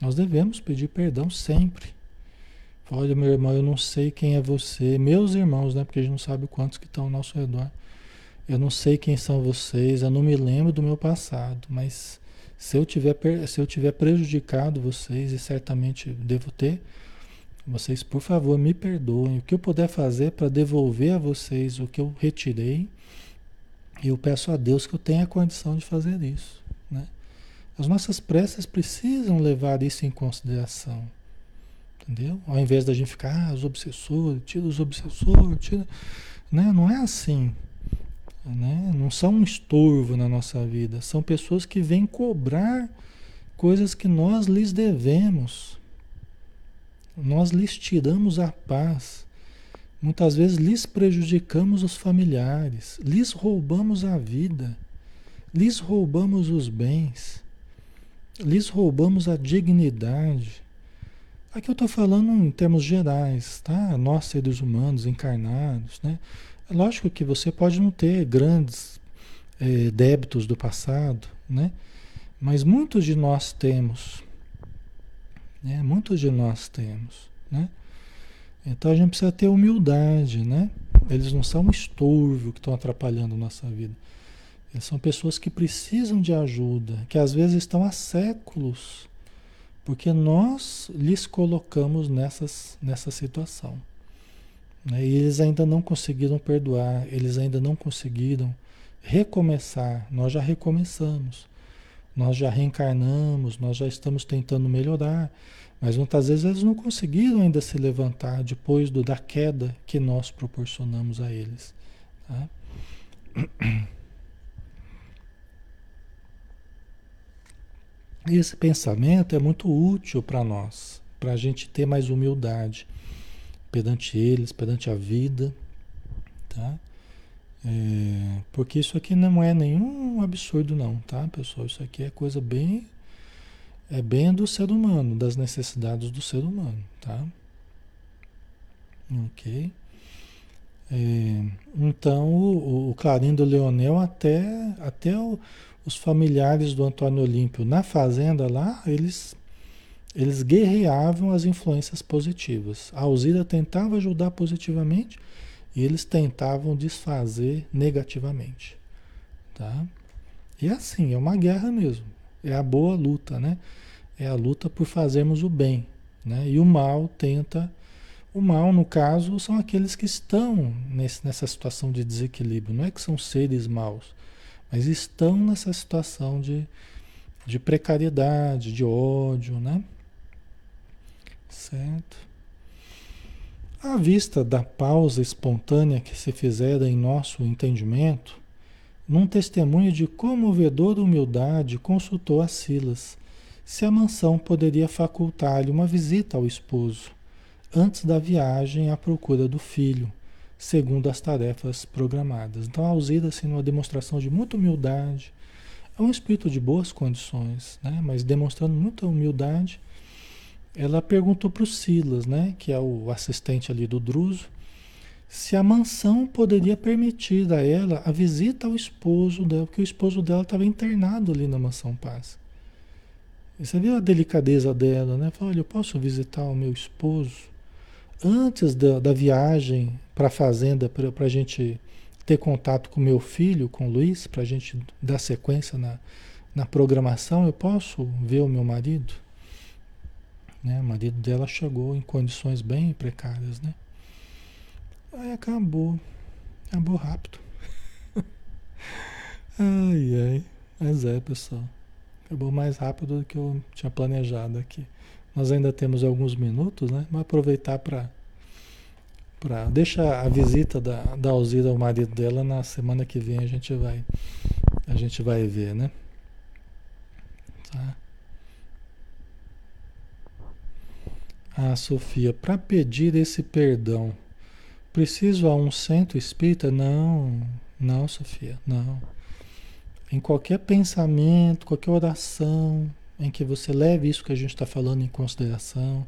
Nós devemos pedir perdão sempre. Olha, meu irmão, eu não sei quem é você. Meus irmãos, né? Porque a gente não sabe quantos que estão ao nosso redor. Eu não sei quem são vocês, eu não me lembro do meu passado, mas se eu tiver, se eu tiver prejudicado vocês, e certamente devo ter, vocês, por favor, me perdoem. O que eu puder fazer para devolver a vocês o que eu retirei, eu peço a Deus que eu tenha condição de fazer isso. Né? As nossas preces precisam levar isso em consideração. Entendeu? Ao invés da gente ficar, ah, os obsessores, tira os obsessores, tira. Né? Não é assim. Né? Não são um estorvo na nossa vida. São pessoas que vêm cobrar coisas que nós lhes devemos. Nós lhes tiramos a paz. Muitas vezes lhes prejudicamos os familiares, lhes roubamos a vida, lhes roubamos os bens, lhes roubamos a dignidade. Aqui eu estou falando em termos gerais, tá? Nós, seres humanos encarnados, né? É lógico que você pode não ter grandes é, débitos do passado, né? Mas muitos de nós temos. Né? Muitos de nós temos. Né? Então a gente precisa ter humildade. Né? Eles não são um estorvo que estão atrapalhando a nossa vida. Eles são pessoas que precisam de ajuda, que às vezes estão há séculos, porque nós lhes colocamos nessas, nessa situação. Né? E eles ainda não conseguiram perdoar, eles ainda não conseguiram recomeçar. Nós já recomeçamos, nós já reencarnamos, nós já estamos tentando melhorar, mas muitas vezes eles não conseguiram ainda se levantar depois do, da queda que nós proporcionamos a eles. Tá? Esse pensamento é muito útil para nós, para a gente ter mais humildade perante eles, perante a vida, tá? É, porque isso aqui não é nenhum absurdo não, tá, pessoal? Isso aqui é coisa bem é bem do ser humano, das necessidades do ser humano, tá? Ok. É, então o, o Clarindo Leonel até até o, os familiares do Antônio Olímpio na fazenda lá, eles eles guerreavam as influências positivas. A Alzira tentava ajudar positivamente e eles tentavam desfazer negativamente. Tá? E assim, é uma guerra mesmo. É a boa luta, né? É a luta por fazermos o bem. Né? E o mal tenta. O mal, no caso, são aqueles que estão nesse, nessa situação de desequilíbrio. Não é que são seres maus, mas estão nessa situação de, de precariedade, de ódio, né? Certo? À vista da pausa espontânea que se fizera em nosso entendimento, num testemunho de comovedora humildade, consultou a Silas se a mansão poderia facultar-lhe uma visita ao esposo, antes da viagem à procura do filho, segundo as tarefas programadas. Então, a Alzira, assim, numa demonstração de muita humildade, é um espírito de boas condições, né? mas demonstrando muita humildade, ela perguntou para o Silas, né, que é o assistente ali do Druso, se a mansão poderia permitir a ela a visita ao esposo dela, porque o esposo dela estava internado ali na mansão Paz. E você viu a delicadeza dela, né? Falou, olha, eu posso visitar o meu esposo antes da, da viagem para a fazenda, para a gente ter contato com meu filho, com o Luiz, para a gente dar sequência na, na programação, eu posso ver o meu marido? Né? O marido dela chegou em condições bem precárias, né? Aí acabou. Acabou rápido. ai, ai. Mas é, pessoal. Acabou mais rápido do que eu tinha planejado aqui. Nós ainda temos alguns minutos, né? Vamos aproveitar para para deixa a visita da, da Alzira ao marido dela na semana que vem a gente vai a gente vai ver, né? Tá? Ah, Sofia, para pedir esse perdão, preciso a um centro espírita? Não, não, Sofia, não. Em qualquer pensamento, qualquer oração, em que você leve isso que a gente está falando em consideração,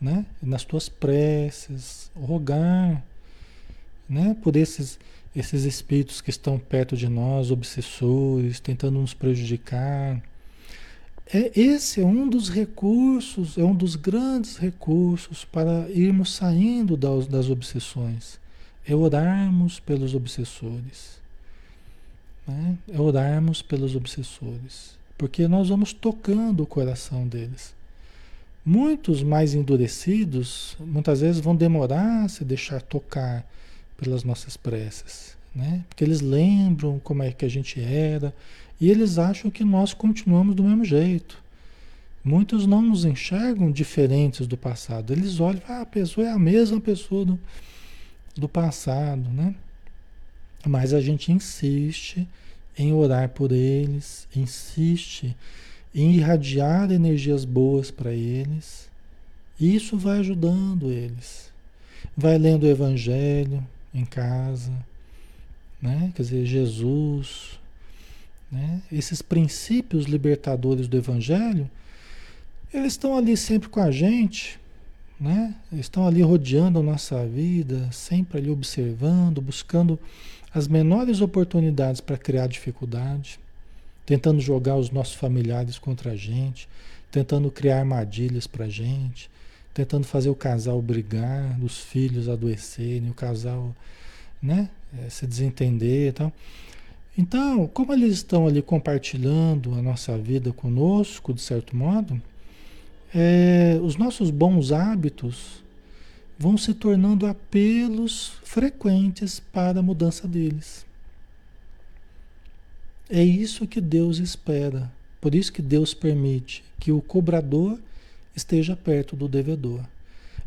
né? Nas tuas preces, rogar, né? Por esses esses espíritos que estão perto de nós, obsessores, tentando nos prejudicar é, esse é um dos recursos, é um dos grandes recursos para irmos saindo das, das obsessões. É orarmos pelos obsessores. Né? É orarmos pelos obsessores. Porque nós vamos tocando o coração deles. Muitos mais endurecidos, muitas vezes vão demorar a se deixar tocar pelas nossas preces. Né? Porque eles lembram como é que a gente era e eles acham que nós continuamos do mesmo jeito. Muitos não nos enxergam diferentes do passado. Eles olham, ah, a pessoa é a mesma pessoa do, do passado, né? Mas a gente insiste em orar por eles, insiste em irradiar energias boas para eles. Isso vai ajudando eles. Vai lendo o Evangelho em casa, né? Quer dizer, Jesus, né? Esses princípios libertadores do Evangelho, eles estão ali sempre com a gente, né? estão ali rodeando a nossa vida, sempre ali observando, buscando as menores oportunidades para criar dificuldade, tentando jogar os nossos familiares contra a gente, tentando criar armadilhas para a gente, tentando fazer o casal brigar, os filhos adoecerem, o casal né, eh, se desentender e tal. Então, como eles estão ali compartilhando a nossa vida conosco, de certo modo, é, os nossos bons hábitos vão se tornando apelos frequentes para a mudança deles. É isso que Deus espera. Por isso que Deus permite que o cobrador esteja perto do devedor.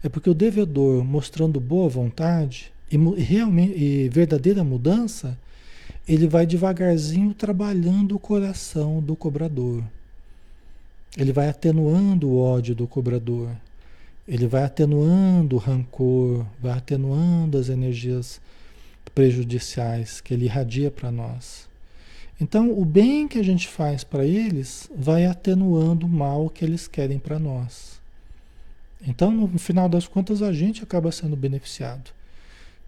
É porque o devedor, mostrando boa vontade e, realmente, e verdadeira mudança, ele vai devagarzinho trabalhando o coração do cobrador. Ele vai atenuando o ódio do cobrador. Ele vai atenuando o rancor, vai atenuando as energias prejudiciais que ele irradia para nós. Então, o bem que a gente faz para eles vai atenuando o mal que eles querem para nós. Então, no final das contas, a gente acaba sendo beneficiado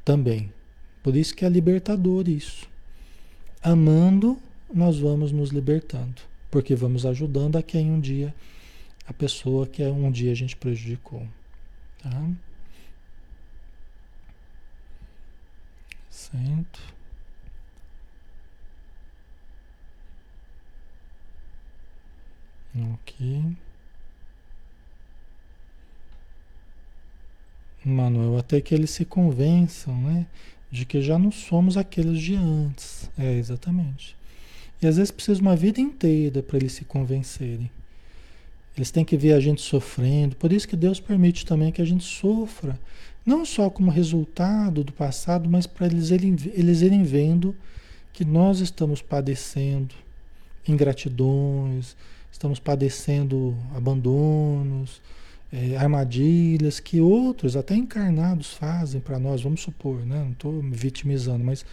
também. Por isso que é libertador isso. Amando, nós vamos nos libertando, porque vamos ajudando a quem um dia a pessoa que um dia a gente prejudicou, tá? Certo. Ok. Manuel, até que eles se convençam, né? De que já não somos aqueles de antes. É, exatamente. E às vezes precisa uma vida inteira para eles se convencerem. Eles têm que ver a gente sofrendo. Por isso que Deus permite também que a gente sofra. Não só como resultado do passado, mas para eles, eles irem vendo que nós estamos padecendo ingratidões, estamos padecendo abandonos, é, armadilhas que outros, até encarnados, fazem para nós, vamos supor, né? não estou me vitimizando, mas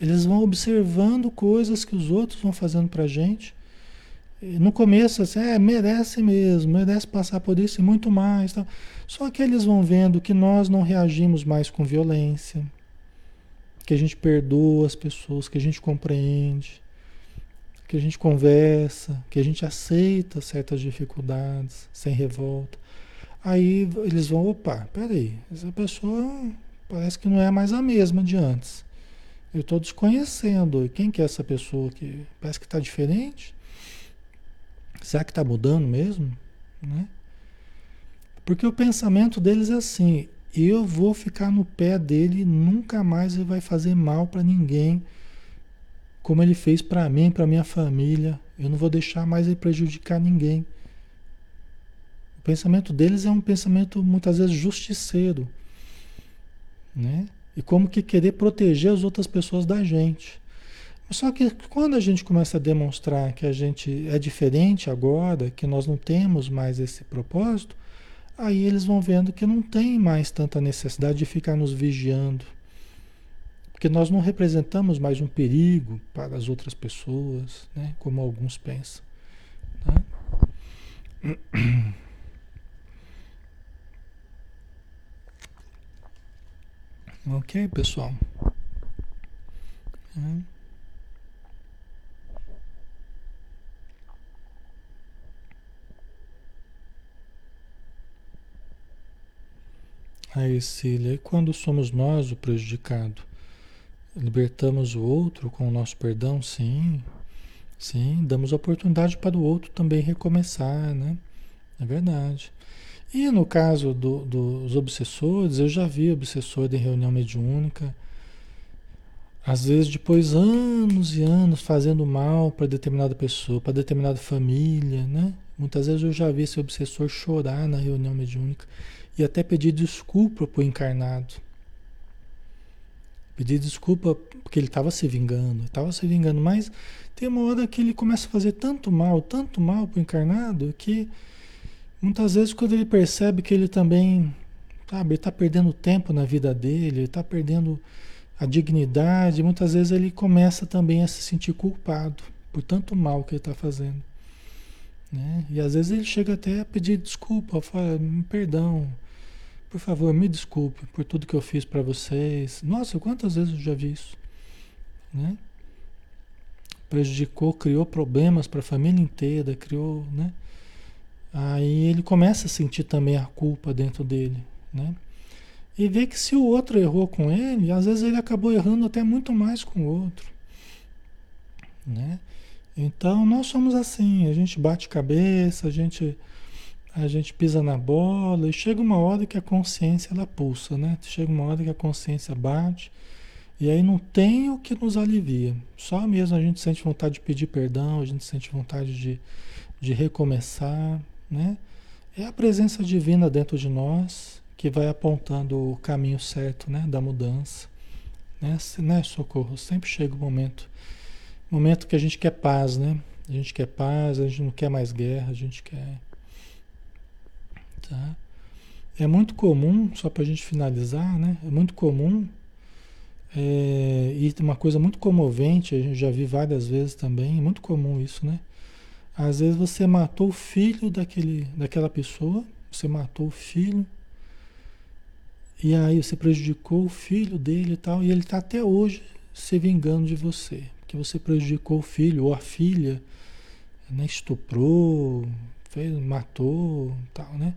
eles vão observando coisas que os outros vão fazendo para a gente. No começo, assim, é, merece mesmo, merece passar por isso e muito mais. Tá? Só que eles vão vendo que nós não reagimos mais com violência, que a gente perdoa as pessoas, que a gente compreende, que a gente conversa, que a gente aceita certas dificuldades sem revolta. Aí eles vão, opa, peraí, essa pessoa parece que não é mais a mesma de antes. Eu estou desconhecendo. Quem que é essa pessoa que parece que está diferente? Será que está mudando mesmo? Né? Porque o pensamento deles é assim: eu vou ficar no pé dele, nunca mais ele vai fazer mal para ninguém como ele fez para mim, para minha família. Eu não vou deixar mais ele prejudicar ninguém. O pensamento deles é um pensamento muitas vezes justiceiro, né? E como que querer proteger as outras pessoas da gente. Só que quando a gente começa a demonstrar que a gente é diferente agora, que nós não temos mais esse propósito, aí eles vão vendo que não tem mais tanta necessidade de ficar nos vigiando. Porque nós não representamos mais um perigo para as outras pessoas, né? como alguns pensam. Tá? Ok, pessoal. É. Aí, Cília, e quando somos nós o prejudicado? Libertamos o outro com o nosso perdão? Sim, sim. Damos oportunidade para o outro também recomeçar, né? É verdade. E no caso do, dos obsessores, eu já vi obsessor em reunião mediúnica, às vezes depois anos e anos fazendo mal para determinada pessoa, para determinada família, né? Muitas vezes eu já vi esse obsessor chorar na reunião mediúnica e até pedir desculpa para o encarnado. Pedir desculpa porque ele estava se vingando, estava se vingando, mas tem uma hora que ele começa a fazer tanto mal, tanto mal para o encarnado, que muitas vezes quando ele percebe que ele também, sabe, está perdendo tempo na vida dele, ele está perdendo a dignidade, muitas vezes ele começa também a se sentir culpado por tanto mal que ele está fazendo. Né? E às vezes ele chega até a pedir desculpa, fala, perdão, por favor, me desculpe por tudo que eu fiz para vocês. Nossa, quantas vezes eu já vi isso? Né? Prejudicou, criou problemas para a família inteira, criou, né? Aí ele começa a sentir também a culpa dentro dele, né? E vê que se o outro errou com ele, às vezes ele acabou errando até muito mais com o outro, né? Então nós somos assim, a gente bate cabeça, a gente a gente pisa na bola e chega uma hora que a consciência ela pulsa, né? Chega uma hora que a consciência bate e aí não tem o que nos alivia. Só mesmo a gente sente vontade de pedir perdão, a gente sente vontade de, de recomeçar, né? É a presença divina dentro de nós que vai apontando o caminho certo, né? Da mudança, né? né? Socorro, sempre chega o momento, momento que a gente quer paz, né? A gente quer paz, a gente não quer mais guerra, a gente quer Tá? É muito comum, só para a gente finalizar, né? É muito comum, é, e uma coisa muito comovente, a gente já vi várias vezes também, é muito comum isso, né? Às vezes você matou o filho daquele, daquela pessoa, você matou o filho, e aí você prejudicou o filho dele e tal, e ele está até hoje se vingando de você, porque você prejudicou o filho ou a filha, né? estuprou, fez, matou, tal, né?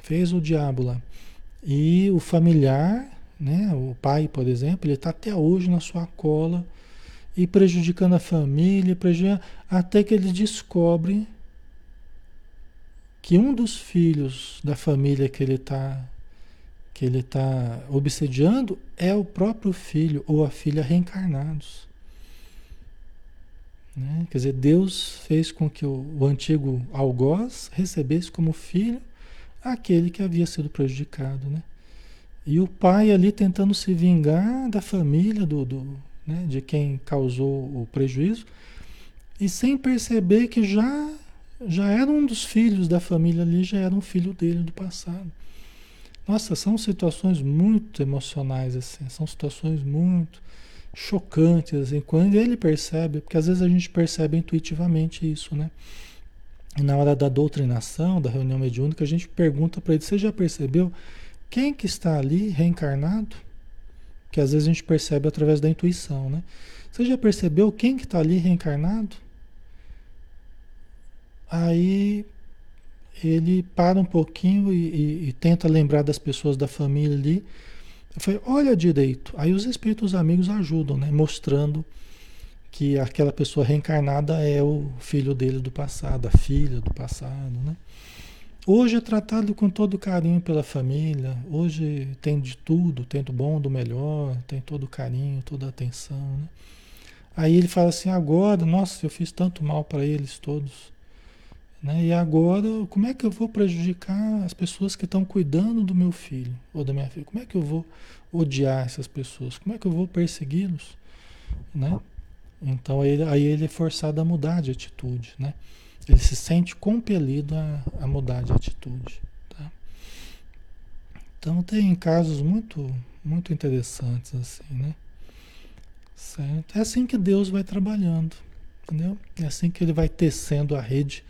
Fez o diabo lá. E o familiar, né? O pai, por exemplo, ele está até hoje na sua cola e prejudicando a família, prejudicando, até que ele descobre que um dos filhos da família que ele está que ele está obsediando é o próprio filho ou a filha reencarnados. Né? Quer dizer, Deus fez com que o, o antigo algoz recebesse como filho aquele que havia sido prejudicado. Né? E o pai ali tentando se vingar da família, do, do né, de quem causou o prejuízo, e sem perceber que já, já era um dos filhos da família ali, já era um filho dele do passado. Nossa, são situações muito emocionais, assim, são situações muito chocantes, assim, quando ele percebe, porque às vezes a gente percebe intuitivamente isso, né? E na hora da doutrinação, da reunião mediúnica, a gente pergunta para ele, você já percebeu quem que está ali reencarnado? Que às vezes a gente percebe através da intuição, né? Você já percebeu quem que está ali reencarnado? Aí ele para um pouquinho e, e, e tenta lembrar das pessoas da família ali, falei, olha direito. Aí os espíritos amigos ajudam, né? Mostrando que aquela pessoa reencarnada é o filho dele do passado, a filha do passado, né? Hoje é tratado com todo carinho pela família, hoje tem de tudo, tem do bom, do melhor, tem todo carinho, toda atenção, né? Aí ele fala assim, agora, nossa, eu fiz tanto mal para eles todos. Né? E agora, como é que eu vou prejudicar as pessoas que estão cuidando do meu filho ou da minha filha? Como é que eu vou odiar essas pessoas? Como é que eu vou persegui-los? Né? Então aí ele é forçado a mudar de atitude. Né? Ele se sente compelido a, a mudar de atitude. Tá? Então tem casos muito, muito interessantes assim, né? Certo? É assim que Deus vai trabalhando, entendeu? É assim que ele vai tecendo a rede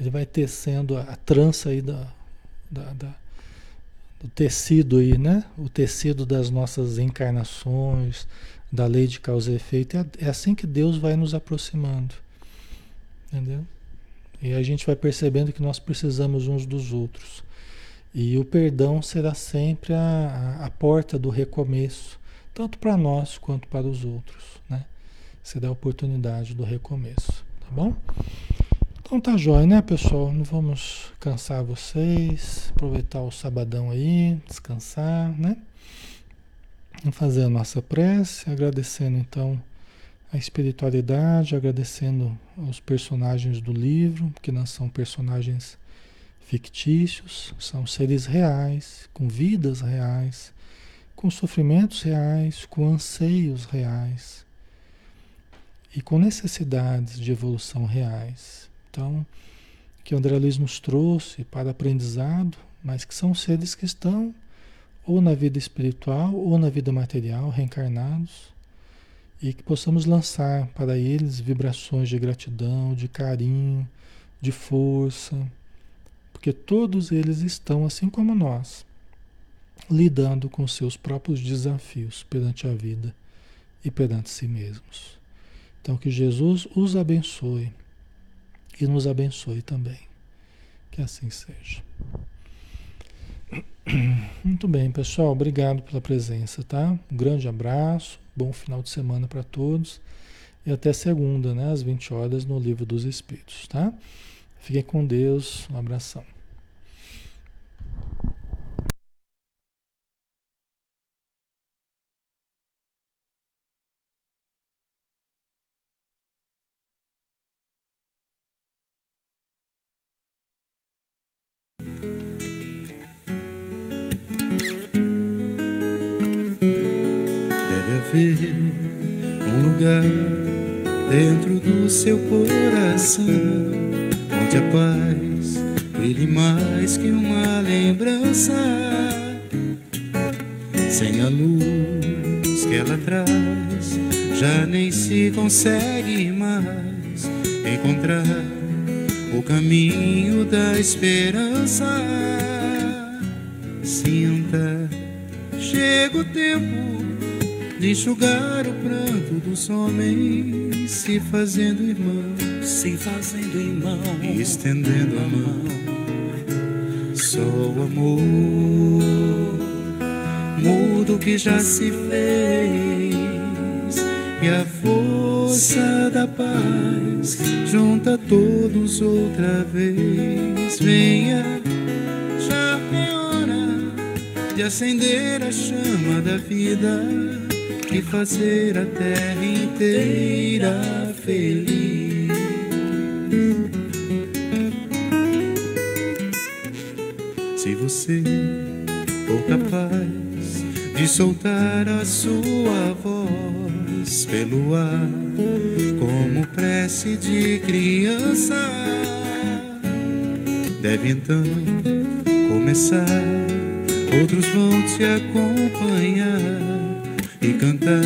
ele vai tecendo a, a trança aí da, da, da, do tecido aí, né? O tecido das nossas encarnações, da lei de causa e efeito. É, é assim que Deus vai nos aproximando. Entendeu? E a gente vai percebendo que nós precisamos uns dos outros. E o perdão será sempre a, a porta do recomeço, tanto para nós quanto para os outros, né? Será a oportunidade do recomeço, tá bom? Então tá jóia, né, pessoal? Não vamos cansar vocês. Aproveitar o sabadão aí, descansar, né? Vamos fazer a nossa prece, agradecendo então a espiritualidade, agradecendo os personagens do livro, que não são personagens fictícios, são seres reais, com vidas reais, com sofrimentos reais, com anseios reais e com necessidades de evolução reais. Então, que André Luiz nos trouxe para aprendizado, mas que são seres que estão ou na vida espiritual ou na vida material, reencarnados, e que possamos lançar para eles vibrações de gratidão, de carinho, de força, porque todos eles estão, assim como nós, lidando com seus próprios desafios perante a vida e perante si mesmos. Então, que Jesus os abençoe e nos abençoe também. Que assim seja. Muito bem, pessoal. Obrigado pela presença, tá? Um grande abraço, bom final de semana para todos. E até segunda, né? Às 20 horas, no Livro dos Espíritos, tá? Fiquem com Deus. Um abração. Seu coração onde a paz brilhe mais que uma lembrança. Sem a luz que ela traz já nem se consegue mais encontrar o caminho da esperança. Sinta chega o tempo de enxugar o pranto dos homens, se fazendo irmão, se fazendo irmão, e estendendo a mão. Só o amor muda o que já se fez, e a força da paz junta todos outra vez. Venha, já é hora de acender a chama da vida e fazer a terra inteira feliz. Se você for capaz de soltar a sua voz pelo ar, como prece de criança, deve então começar. Outros vão te acompanhar e cantar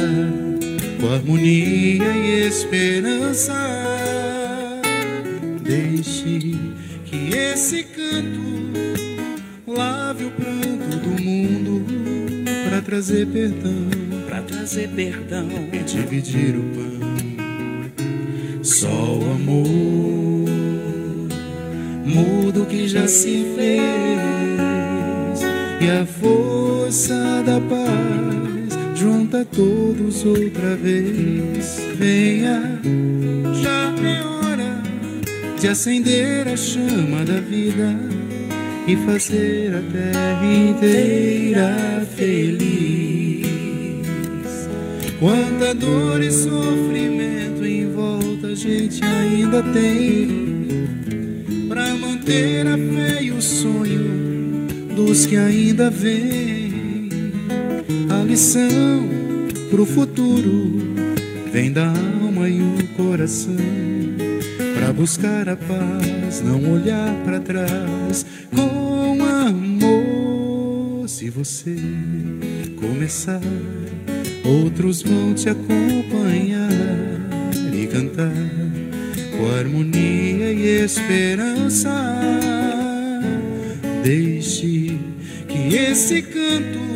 com harmonia e esperança. Deixe que esse canto lave o pranto do mundo para trazer perdão, para trazer perdão e dividir o pão. Só o amor muda o que já se fez e a força da paz junta todos outra vez. Venha, já é hora de acender a chama da vida e fazer a terra inteira feliz. Quanta dor e sofrimento em volta a gente ainda tem para manter a fé e o sonho dos que ainda vêm a lição pro futuro vem da alma e o coração. Pra buscar a paz, não olhar para trás com amor. Se você começar, outros vão te acompanhar e cantar com harmonia e esperança. Deixe que esse canto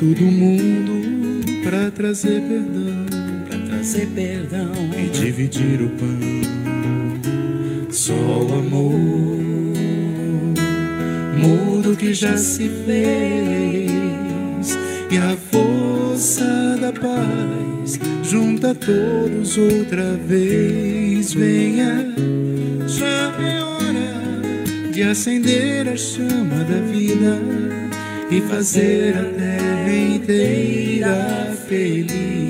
pranto do mundo para trazer perdão, para trazer perdão e dividir o pão. Só o amor muda o que já se fez e a força da paz junta todos outra vez. Venha, já é hora de acender a chama da vida e fazer a terra inteira feliz.